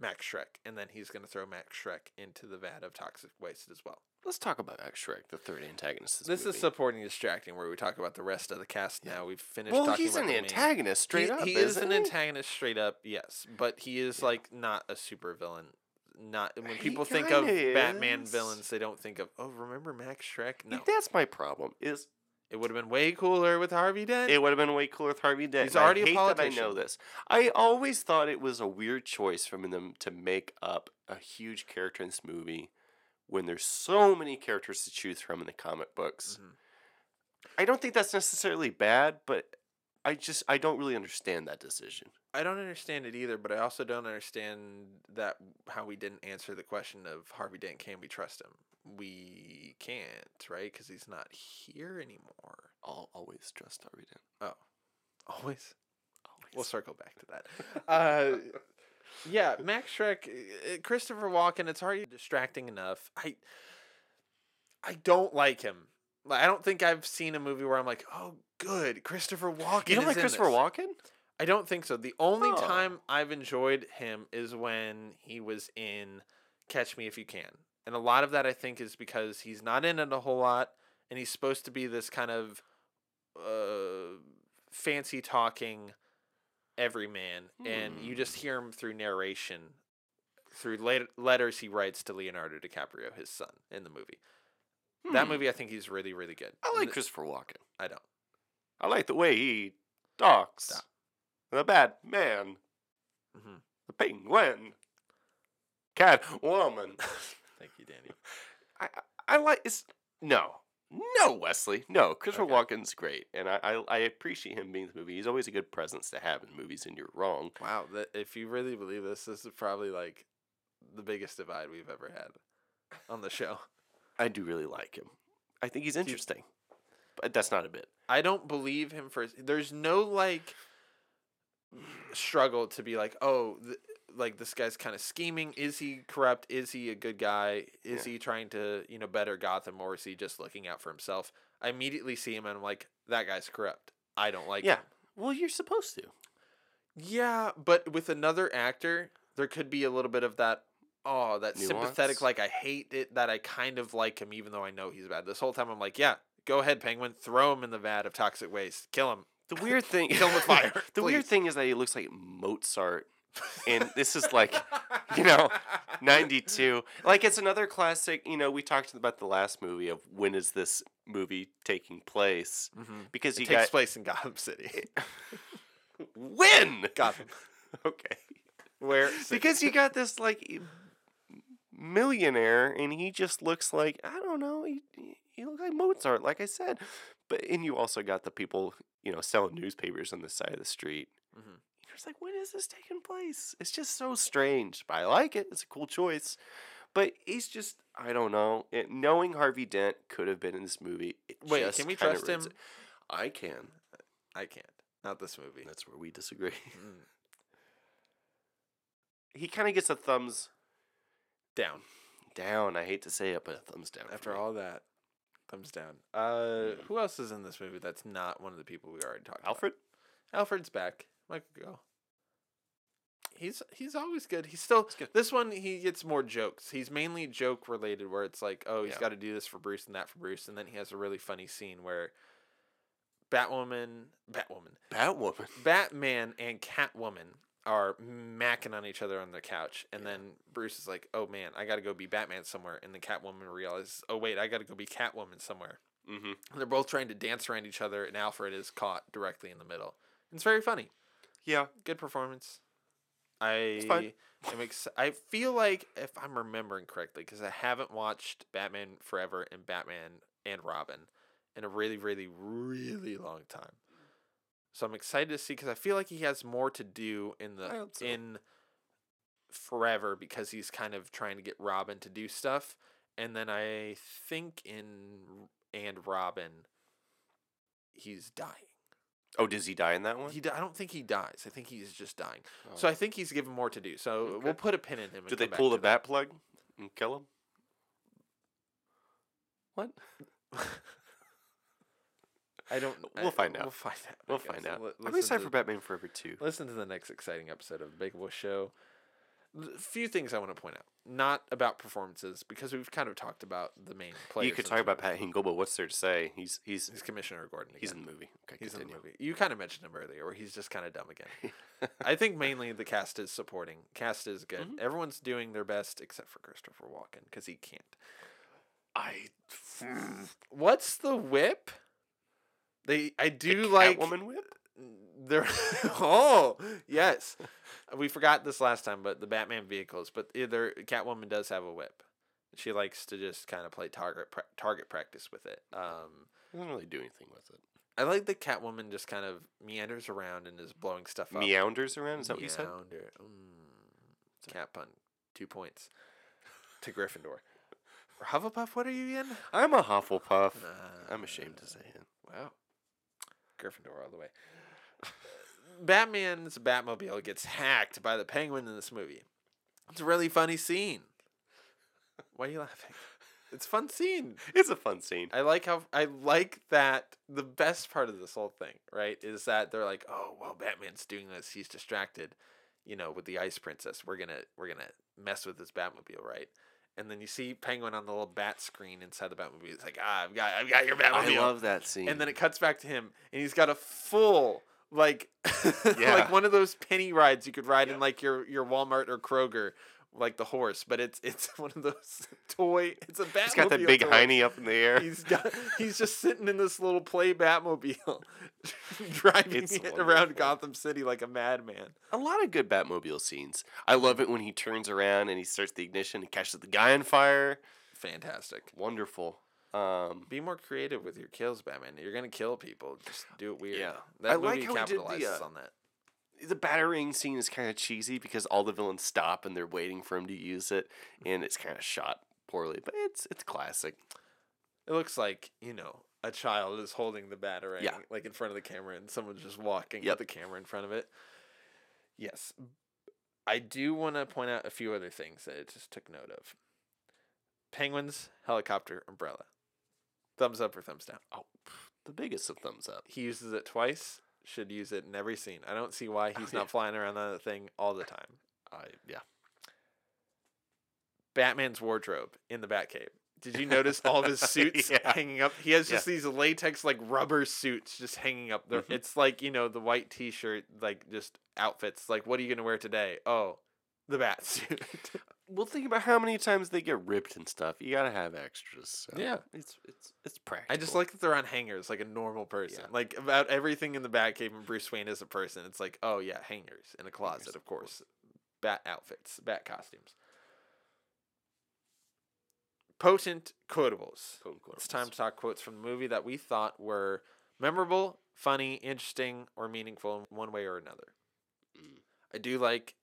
Max Shreck and then he's going to throw Max Shreck into the vat of toxic waste as well. Let's talk about Max Shreck, the third antagonist. of This, This, is supporting distracting where we talk about the rest of the cast now. We've finished well, talking he's about an antagonist straight he, up. He is an he? antagonist straight up, yes, but he is Yeah. like not a super villain. Not when He people think of kinda Batman villains, they don't think of oh, remember Max Shreck? No, That's my problem. Is it would have been way cooler with Harvey Dent. it would have been way cooler with Harvey Dent. He's and I already a hate that I know this. I always thought it was a weird choice from them to make up a huge character in this movie when there's so many characters to choose from in the comic books. Mhm. I don't think that's necessarily bad, but I just I don't really understand that decision. I don't understand it either, but I also don't understand that how we didn't answer the question of Harvey Dent. Can we trust him? We can't, right? Because he's not here anymore. I'll always trust Harvey Dent. Always. Always. We'll circle back to that. Uh, yeah, Max Shreck, uh, Christopher Walken. It's already distracting enough. I, I don't like him. Like, I don't think I've seen a movie where I'm like, oh, good, Christopher Walken. you don't like Christopher this." Walken? I don't think so. The only Oh. time I've enjoyed him is when he was in Catch Me If You Can. And a lot of that I think is because he's not in it a whole lot and he's supposed to be this kind of uh, fancy talking everyman and you just hear him through narration through letters he writes to Leonardo DiCaprio, his son, in the movie. That Hmm. movie I think he's really really good. I like th- Christopher Walken. I don't. I like the way he talks. Stop. The Batman. Mhm. The Penguin. Catwoman. Thank you, Danny. I, I I like it's no. No, Wesley. No, Christopher Okay. Walken's great, and I, I I appreciate him being in the movie. He's always a good presence to have in movies, and you're wrong. Wow, that if you really believe this, this is probably like the biggest divide we've ever had on the show. I do really like him. I think he's interesting, but that's not a bit. I don't believe him for there's no like struggle to be like, "Oh, th- like this guy's kind of scheming. Is he corrupt? Is he a good guy? Is Yeah. he trying to, you know, better Gotham or is he just looking out for himself?" I immediately see him and I'm like, "That guy's corrupt. I don't like him. Yeah. him." Well, you're supposed to. Yeah, but with another actor, there could be a little bit of that. Oh, that sympathetic, like I hate it, that I kind of like him, even though I know he's bad. This whole time, I'm like, yeah, go ahead, Penguin, throw him in the vat of toxic waste, kill him. The weird thing, Kill him with fire, the weird thing is that he looks like Mozart, and this is like you know, 92. Like it's another classic. You know, we talked about the last movie of when is this movie taking place Mhm. because It you takes got place in Gotham City. when Gotham, okay where because you got this like millionaire and he just looks like I don't know he he looks like Mozart like I said, but and you also got the people you know selling newspapers on the side of the street. Mhm. Like, when is this taking place? It's just so strange, but I like it. It's a cool choice. But he's just, I don't know. It, knowing Harvey Dent could have been in this movie. It Wait, can we trust him? it. I can. I can't. Not this movie. That's where we disagree. Mm. he kind of gets a thumbs Down. down. I hate to say it, but a thumbs down. After all that, thumbs down. Uh, who else is in this movie that's not one of the people we already talked about? Alfred? Alfred's back. Michael Gough. He's he's always good. He's still good. this one. He gets more jokes. He's mainly joke related, where it's like, oh, he's Yeah. got to do this for Bruce and that for Bruce, and then he has a really funny scene where Batwoman, Batwoman, Batwoman. Batman, and Catwoman are macking on each other on the couch, and Yeah. then Bruce is like, oh man, I got to go be Batman somewhere, and the Catwoman realizes, oh wait, I got to go be Catwoman somewhere. Mm-hmm. And they're both trying to dance around each other, and Alfred is caught directly in the middle. It's very funny. Yeah. Good performance. I am ex- I feel like if I'm remembering correctly, because I haven't watched Batman Forever and Batman and Robin in a really, really, really long time. So I'm excited to see because I feel like he has more to do in the so. in Forever because he's kind of trying to get Robin to do stuff, and then I think in and Robin, he's dying. Oh, does he die in that one? He, di- I don't think he dies. I think he's just dying. So Oh. I think he's given more to do. So Okay. we'll put a pin in him. and Did they pull the bat plug and kill him? What? I don't. We'll I- find out. We'll find out. We'll find out. Li- I'm excited to- for Batman Forever too. Listen to the next exciting episode of the Big Boy Show. A few things I want to point out. Not about performances because we've kind of talked about the main players. You could talk about. Pat Hingle, but what's there to say? He's he's He's Commissioner Gordon. Again. he's in the movie. Okay, He's in the movie. You kind of mentioned him earlier, where he's just kind of dumb again. I think mainly the cast is supporting. Cast is good. Mhm. Everyone's doing their best except for Christopher Walken because he can't. I What's the whip? They I do the like Catwoman whip. There. oh yes, we forgot this last time, but the Batman vehicles. But either Catwoman does have a whip. She likes to just kind of play target pra- target practice with it. Um, don't really do anything with it. I like that Catwoman just kind of meanders around and is blowing stuff up. Meanders around. Is that what you said? Meander. Mm, cat pun. Two points to Gryffindor. Hufflepuff, what are you in? I'm a Hufflepuff. I'm Uh, ashamed to say it. Wow. Gryffindor all the way. Batman's Batmobile gets hacked by the Penguin in this movie. It's a really funny scene. Why are you laughing? It's a fun scene. It's a fun scene. I like how I like that the best part of this whole thing, right, is that they're like, "Oh, well, Batman's doing this. He's distracted, you know, with the Ice Princess. We're gonna we're gonna mess with his Batmobile, right?" And then you see Penguin on the little bat screen inside the Batmobile. It's like, "Ah, I've got I've got your Batmobile." I love that scene. and then it cuts back to him, and he's got a full like Yeah. like one of those penny rides you could ride in like your your Walmart or Kroger. Like the horse, but it's it's one of those toy. It's a Batmobile. He's got that big toy. hiney up in the air. He's got he's just sitting in this little play Batmobile, driving It's it wonderful. around Gotham City like a madman. a lot of good Batmobile scenes. I love it when he turns around and he starts the ignition and catches the guy on fire. Fantastic. Wonderful. Um, Be more creative with your kills, Batman. You're gonna kill people. Just do it weird. Yeah. that I movie like how he did the, uh, on that. the batarang scene is kind of cheesy because all the villains stop and they're waiting for him to use it, and it's kind of shot poorly, but it's it's classic. It looks like you know a child is holding the batarang, Yeah. like in front of the camera, and someone's just walking Yep. with the camera in front of it. Yes, I do want to point out a few other things that I just took note of. Penguins, helicopter, umbrella. Thumbs up or thumbs down. Oh, the biggest of thumbs up. He uses it twice. Should use it in every scene. I don't see why he's not flying around on that thing all the time. I yeah. Batman's wardrobe in the Batcave. Did you notice all of his suits Yeah. hanging up? He has just these latex like rubber suits just hanging up there. Mhm. It's like, you know, the white t-shirt like just outfits. Like what are you going to wear today? Oh, the bat suit. Well, think about how many times they get ripped and stuff. You gotta have extras. So Yeah. it's it's it's practical. I just like that they're on hangers like a normal person. Yeah. Like about everything in the Batcave and Bruce Wayne as a person, it's like, oh yeah, hangers in a closet, Hangers, of of course. Bat outfits, bat costumes. Potent quotables. Quote, unquote, It's time to talk quotes from the movie that we thought were memorable, funny, interesting, or meaningful in one way or another. Mm. I do like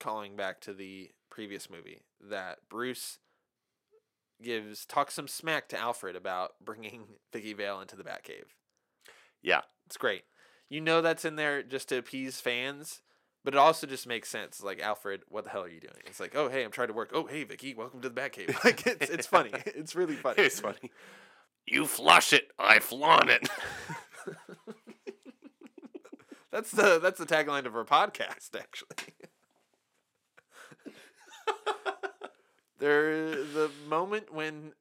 calling back to the previous movie that Bruce gives talks some smack to Alfred about bringing Vicky Vale into the Batcave. Yeah. It's great. You know that's in there just to appease fans, but it also just makes sense. Like Alfred, what the hell are you doing? It's like, oh hey, I'm trying to work. Oh hey, Vicky, welcome to the Batcave. Like it's it's funny. It's really funny. It's funny. You flush it, I flaunt it. That's the that's the tagline of our podcast, actually. there, the moment when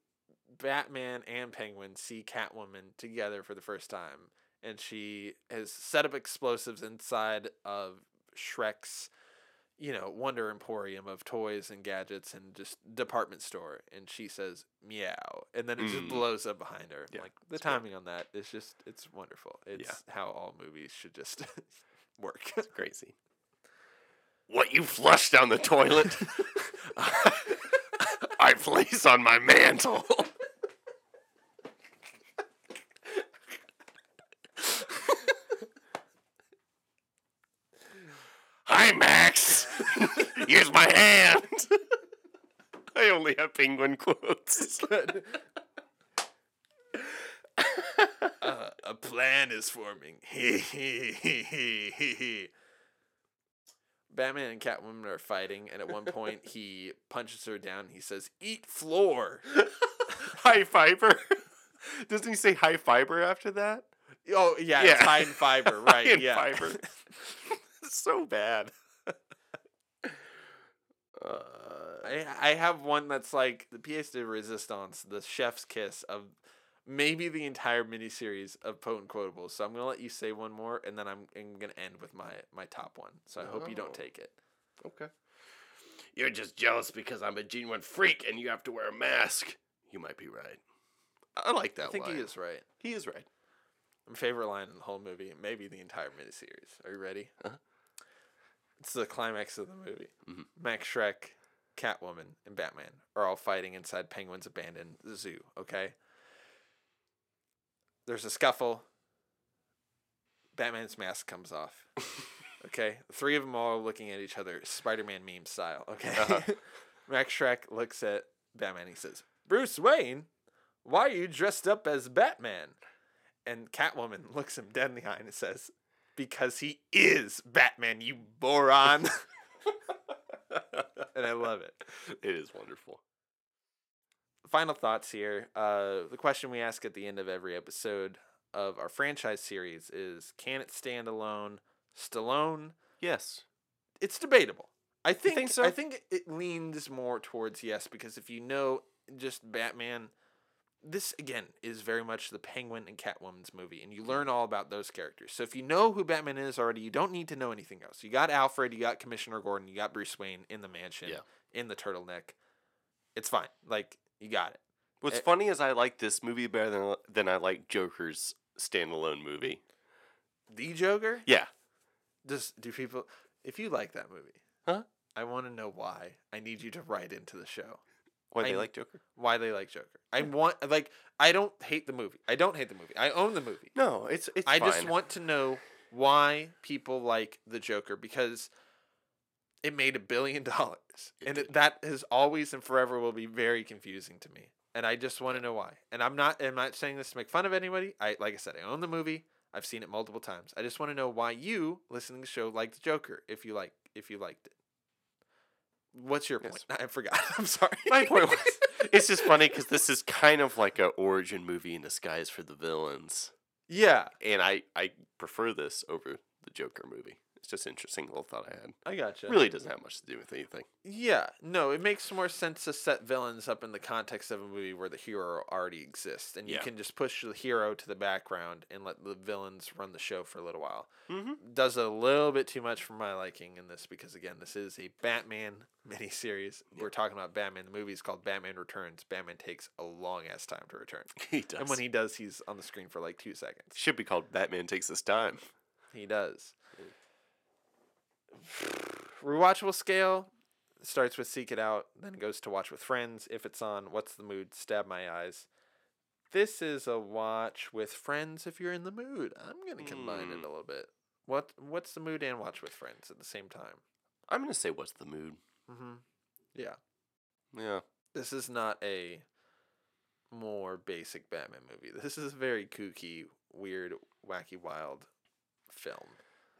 Batman and Penguin see Catwoman together for the first time, and she has set up explosives inside of Shreck's, you know, Wonder Emporium of toys and gadgets and just department store, and she says meow, and then it just Mm. blows up behind her. Yeah, like the it's great. timing on that is just it's wonderful. It's how all movies should just work. It's Crazy. What you flush down the toilet, I place on my mantle. Hi, Max. Here's my hand. I only have penguin quotes. uh, a plan is forming. Batman and Catwoman are fighting, and at one point he punches her down. He says, "Eat floor." high fiber. Doesn't he say high fiber after that? Oh yeah, it's Yeah. high in fiber, right? in yeah. fiber. so bad. uh, I I have one that's like the pièce de résistance, the chef's kiss of maybe the entire miniseries of potent quotables. So I'm gonna let you say one more, and then I'm, I'm gonna end with my my top one. So I hope you don't Oh. take it. okay. You're just jealous because I'm a genuine freak and you have to wear a mask. You might be right. I like that I think line. he is right. He is right. My favorite line in the whole movie, maybe the entire miniseries. Are you ready? Uh-huh. It's the climax of the movie. Mhm. Max Shreck, Catwoman, and Batman are all fighting inside Penguin's abandoned zoo, okay? There's a scuffle. Batman's mask comes off. Okay, three of them all looking at each other, Spider-Man meme style. Okay, Uh-huh. Max Shreck looks at Batman. He says, "Bruce Wayne, why are you dressed up as Batman?" And Catwoman looks him dead in the eye and says, "Because he is Batman, you moron." and I love it. It is wonderful. Final thoughts here. Uh, the question we ask at the end of every episode of our franchise series is: Can it stand alone? Stallone Yes. it's debatable. I think, think so? I think it leans more towards yes because if you know just Batman, this again is very much the Penguin and Catwoman's movie, and you learn all about those characters. So if you know who Batman is already, you don't need to know anything else. You got Alfred, you got Commissioner Gordon, you got Bruce Wayne in the mansion, Yeah. in the turtleneck. It's fine. Like you got it. What's Eh. funny is I like this movie better than than I like Joker's standalone movie. The Joker. Yeah. Does do people? If you like that movie, Huh? I want to know why. I need you to write into the show. Why I- they like Joker? why they like Joker. I want like I don't hate the movie. I don't hate the movie. I own the movie. No, it's it's I just want to know why people like the Joker because it made a billion dollars, And it, that is always and forever will be very confusing to me. And I just want to know why. And I'm not. I'm not saying this to make fun of anybody. I like I said, I own the movie. I've seen it multiple times. I just want to know why you, listening to the show, liked the Joker. If you like, if you liked it, what's your Yes. point? I forgot. I'm sorry. My point was, it's just funny because this is kind of like a origin movie in disguise for the villains, yeah, and I I prefer this over the Joker movie. It's just interesting little thought I had. I gotcha. Really doesn't have much to do with anything. Yeah, no, it makes more sense to set villains up in the context of a movie where the hero already exists, and you Yeah. can just push the hero to the background and let the villains run the show for a little while. Mm-hmm. Does a little bit too much for my liking in this because again, this is a Batman miniseries. We're talking about Batman. The movie is called Batman Returns. Batman takes a long ass time to return, He does. and when he does, he's on the screen for like two seconds. should be called Batman Takes His Time. He does. Rewatchable scale starts with Seek It Out, then goes to Watch with Friends. If it's on, What's the Mood? Stab My Eyes. This is a watch with friends if you're in the mood. I'm gonna combine it Mm. a little bit. What What's the mood and watch with friends at the same time? I'm gonna say, what's the mood? Mm-hmm. Yeah, Yeah. this is not a more basic Batman movie. This is a very kooky, weird, wacky, wild film.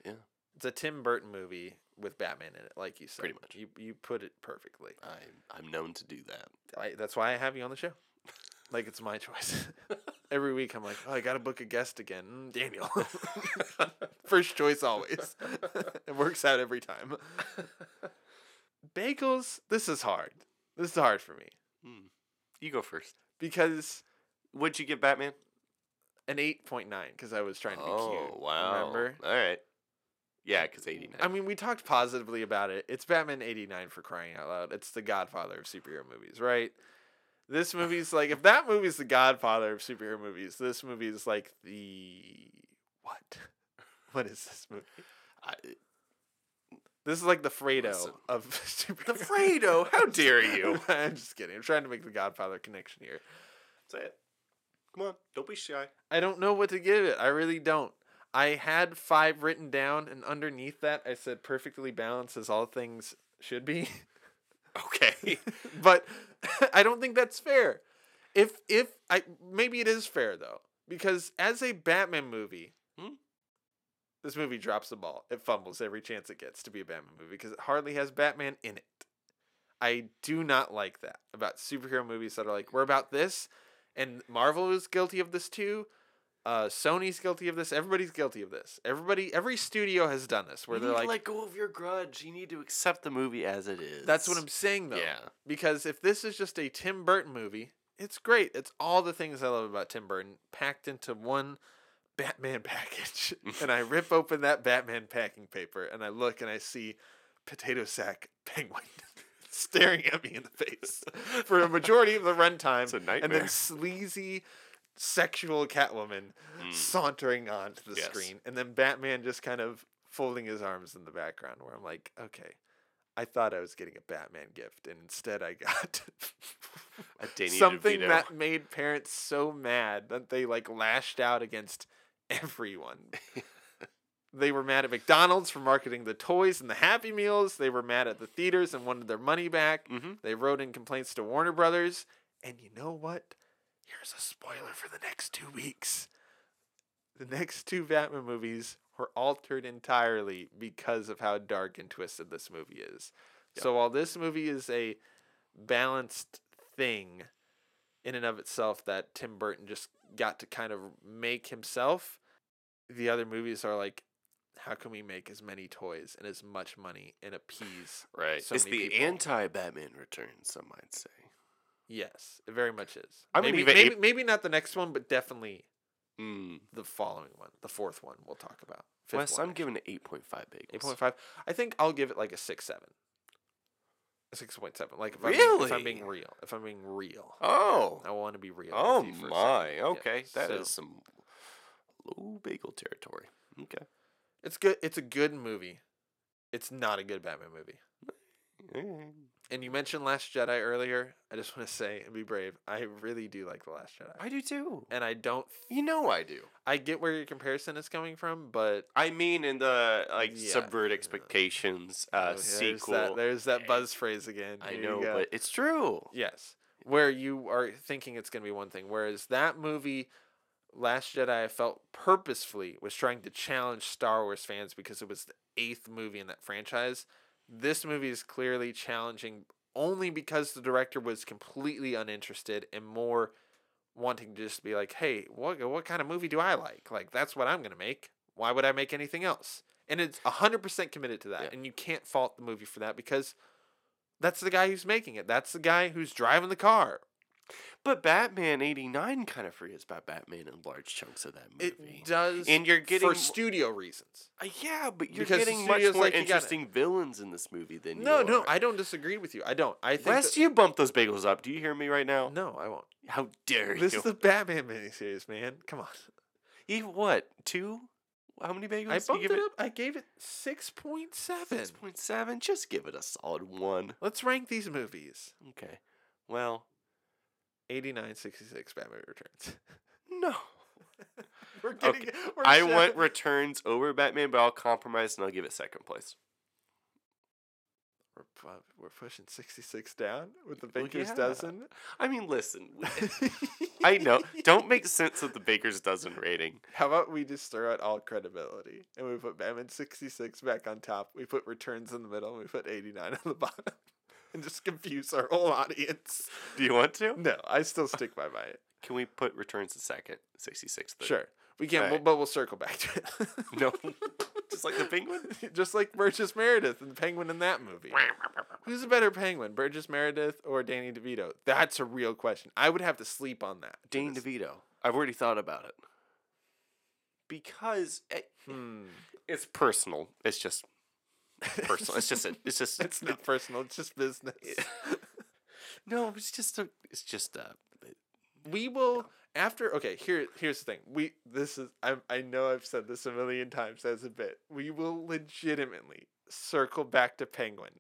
Yeah. It's a Tim Burton movie with Batman in it, like you said. Pretty much. You you put it perfectly. I I'm known to do that. I, that's why I have you on the show. Like it's my choice. Every week I'm like, oh, I got to book a guest again, mm, Daniel. First choice always. it works out every time. Bagels. This is hard. This is hard for me Hmm. You go first. because What'd you give Batman? an eight point nine because I was trying to be oh cute. wow! Remember? All right. Yeah, because eighty nine. I mean, we talked positively about it. It's Batman 89 for crying out loud. It's the godfather of superhero movies, right? This movie's like, if that movie's the godfather of superhero movies, this movie is like the. What? What is this movie? I, uh, This is like the Fredo Listen. of superhero. the Fredo. How dare you? I'm just kidding. I'm trying to make the godfather connection here. Say it. Come on, don't be shy. I don't know what to give it. I really don't. I had five written down, and underneath that, I said perfectly balanced as all things should be. Okay. but I don't think that's fair. If if I maybe it is fair though, because as a Batman movie, Hmm? this movie drops the ball. It fumbles every chance it gets to be a Batman movie because it hardly has Batman in it. I do not like that about superhero movies that are like we're about this, and Marvel is guilty of this too. Uh, Sony's guilty of this. Everybody's guilty of this. Everybody, every studio has done this where you they're like, to let go of your grudge. You need to accept the movie as it is. That's what I'm saying though. Yeah. Because if this is just a Tim Burton movie, it's great. It's all the things I love about Tim Burton packed into one Batman package. and I rip open that Batman packing paper and I look and I see potato sack penguin staring at me in the face for a majority of the runtime. It's a and then sleazy sexual Catwoman Mm. sauntering onto the Yes. screen, and then Batman just kind of folding his arms in the background. Where I'm like, okay, I thought I was getting a Batman gift, and instead I got A Danny something DeVito. that made parents so mad that they like lashed out against everyone. They were mad at McDonald's for marketing the toys and the Happy Meals. They were mad at the theaters and wanted their money back. Mhm. They wrote in complaints to Warner Brothers. And you know what? Here's a spoiler for the next two weeks. The next two Batman movies were altered entirely because of how dark and twisted this movie is. So while this movie is a balanced thing in and of itself that Tim Burton just got to kind of make himself, the other movies are like, how can we make as many toys and as much money and appease? Right. so it's the people? anti-Batman Returns, some might say. Yes, it very much is. I'm maybe, maybe, maybe not the next one, but definitely Mm. the following one, the fourth one we'll talk about. Fifth Wes, one, I'm giving it 8.5 bagels. Eight point five. I think I'll give it like a six seven. A six point seven. Like if I'm, being, if I'm being real. If I'm being real. Oh. I want to be real. Oh with you for a my. second. Yeah, Okay. that is so some low bagel territory. Okay. It's good. It's a good movie. It's not a good Batman movie. Alright. And you mentioned Last Jedi earlier. I just want to say and be brave. I really do like the Last Jedi. I do too. and I don't. You know I do. I get where your comparison is coming from, but I mean, in the like Yeah. subvert expectations oh, uh, yeah, there's sequel. that, there's that buzz phrase again. I Here you know, go. but it's true. Yes. Where you are thinking it's going to be one thing. Whereas that movie, Last Jedi, I felt purposefully was trying to challenge Star Wars fans because it was the eighth movie in that franchise. This movie is clearly challenging only because the director was completely uninterested and more wanting to just be like, hey, what, what kind of movie do I like? Like, that's what I'm going to make. Why would I make anything else? And it's 100% committed to that. Yeah. And you can't fault the movie for that because that's the guy who's making it. That's the guy who's driving the car. But Batman '89 kind of forgets about Batman in large chunks of that movie. It does, And you're getting for studio reasons. Uh, yeah, but you're Because getting much more like, interesting villains in this movie than No, you no, are. I don't disagree with you. I don't. I think Wes, that- you bump those bagels up. Do you hear me right now? no, I won't. How dare This you? This is the Batman miniseries, man. Come on. Even what? Two? How many bagels? I bumped give it up. I gave it six point seven. Six point seven. Just give it a solid one. Let's rank these movies. Okay. Well, 89, 66 Batman Returns. no. We're getting. Okay, We're I want Returns over Batman, but I'll compromise and I'll give it second place. We're, we're pushing sixty six down with the Baker's yeah. dozen. I mean, listen. I know. Don't make sense of the Baker's dozen rating. How about we just throw out all credibility and we put Batman 66 back on top. We put Returns in the middle and we put 89 on the bottom and just confuse our whole audience. Do you want to? No, I still stick by my Can we put Returns in second? 66 third. Sure. We can, Alright. but we'll circle back to it. No. Just like the penguin? Just like Burgess Meredith and the penguin in that movie. Who's a better penguin, Burgess Meredith or Danny DeVito? That's a real question. I would have to sleep on that. this- DeVito. I've already thought about it. Because it, Hmm. it's personal. It's just personal. It's just a, it's just It's not personal. It's just business. No, it's just a it's just a we will after okay here here's the thing we this is I, I know i've said this a million times as a bit we will legitimately circle back to penguin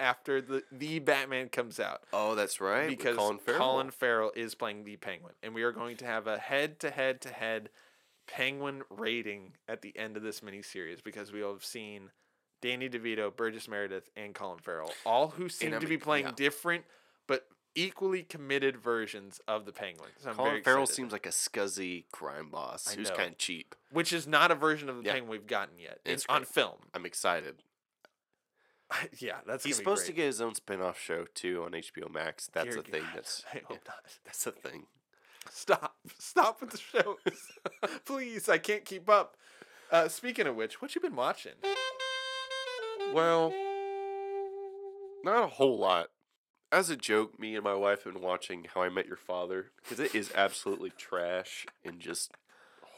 after the the batman comes out Oh, that's right. because Colin Farrell. Colin Farrell is playing the penguin and we are going to have a head to head to head penguin rating at the end of this miniseries because we will have seen Danny DeVito, Burgess Meredith, and Colin Farrell, all who seem to be playing yeah. different but equally committed versions of the penguin. So Colin Farrell excited. seems like a scuzzy crime boss I who's kind of cheap. which is not a version of the Yeah. penguin we've gotten yet. It's It's on film. I'm excited. yeah, that's He's supposed to get his own spin-off show too on HBO Max. That's Dear a thing. That's I yeah, not. that's a thing. Stop. Stop with the shows. Please, I can't keep up. Uh, speaking of which, what you been watching? Well, not a whole lot. As a joke, me and my wife have been watching How I Met Your Father because it is absolutely trash and just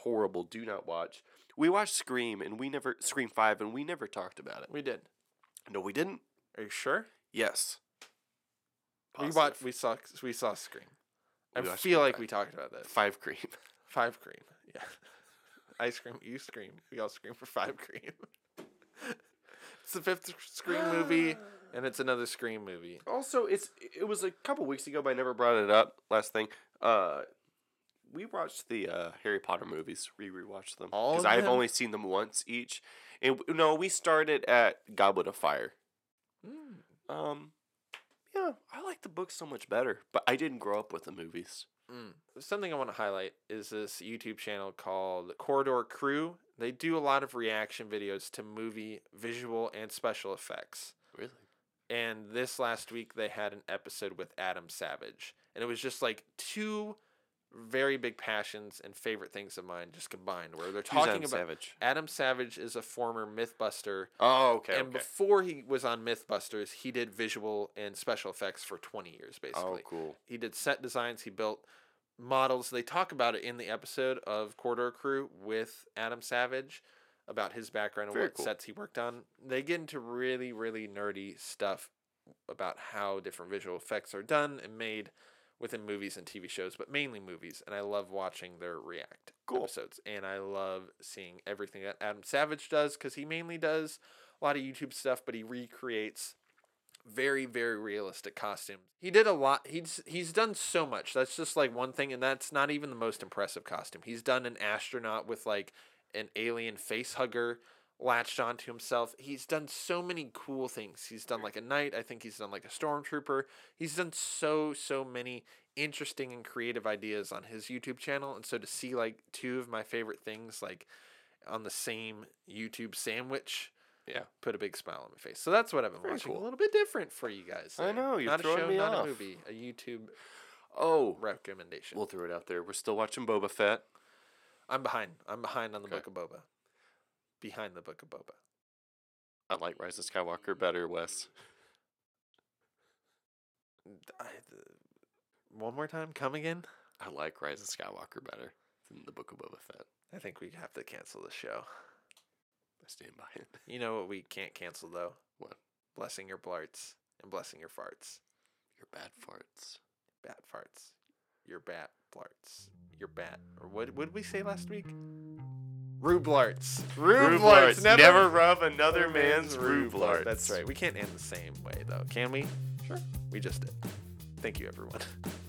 horrible. Do not watch. We watched Scream and we never Scream Five and we never talked about it. We did. No, we didn't. Are you sure? Yes. We Positive. watched. We saw. We saw Scream. I We watched feel like five. we talked about this. Five Cream. Five cream. Yeah. I scream. You scream. We all scream for five cream. it's the fifth Scream movie, and it's another Scream movie. Also, it's it was a couple weeks ago, but I never brought it up. Last thing, uh, we watched the uh, Harry Potter movies. We rewatched them All because of I've them? only seen them once each. And no, we started at Goblet of Fire. Mm. Um, yeah, I like the book so much better, but I didn't grow up with the movies. Mm. Something I want to highlight is this YouTube channel called Corridor Crew. They do a lot of reaction videos to movie visual and special effects. Really? And this last week they had an episode with Adam Savage. And it was just like two very big passions and favorite things of mine just combined where they're talking Adam about Savage. Adam Savage is a former Mythbuster Oh, okay. and okay. before he was on Mythbusters, he did visual and special effects for 20 years basically Oh, cool. he did set designs he built models they talk about it in the episode of corridor crew with adam savage about his background and Very what cool. sets he worked on they get into really really nerdy stuff about how different visual effects are done and made within movies and tv shows but mainly movies and i love watching their react Cool. episodes and i love seeing everything that adam savage does because he mainly does a lot of youtube stuff but he recreates very very realistic costumes. He did a lot. He's he's done so much. That's just like one thing and that's not even the most impressive costume. He's done an astronaut with like an alien face hugger latched onto himself. He's done so many cool things. He's done like a knight. I think he's done like a stormtrooper. He's done so so many interesting and creative ideas on his YouTube channel and so to see like two of my favorite things like on the same YouTube sandwich Yeah. put a big smile on my face. So that's what I've been Very watching. cool. A little bit different for you guys. I know, you're not throwing a show, me not off. a movie, a YouTube Oh, recommendation. we'll throw it out there. We're still watching Boba Fett. I'm behind. I'm behind on the Okay. Book of Boba. Behind the Book of Boba. I like Rise of Skywalker better, Wes. I, one more time, come again. I like Rise of Skywalker better than the Book of Boba Fett. I think we have to cancel the show. I stand by it. You know what we can't cancel though? What? Blessing your blarts and blessing your farts. Your bad farts. Bat farts. Your bat blarts. Your bat. Or what, what did we say last week? Rublarts. Rublarts. Never, rub another man's rublarts. That's right. We can't end the same way though, can we? Sure. We just did. Thank you, everyone.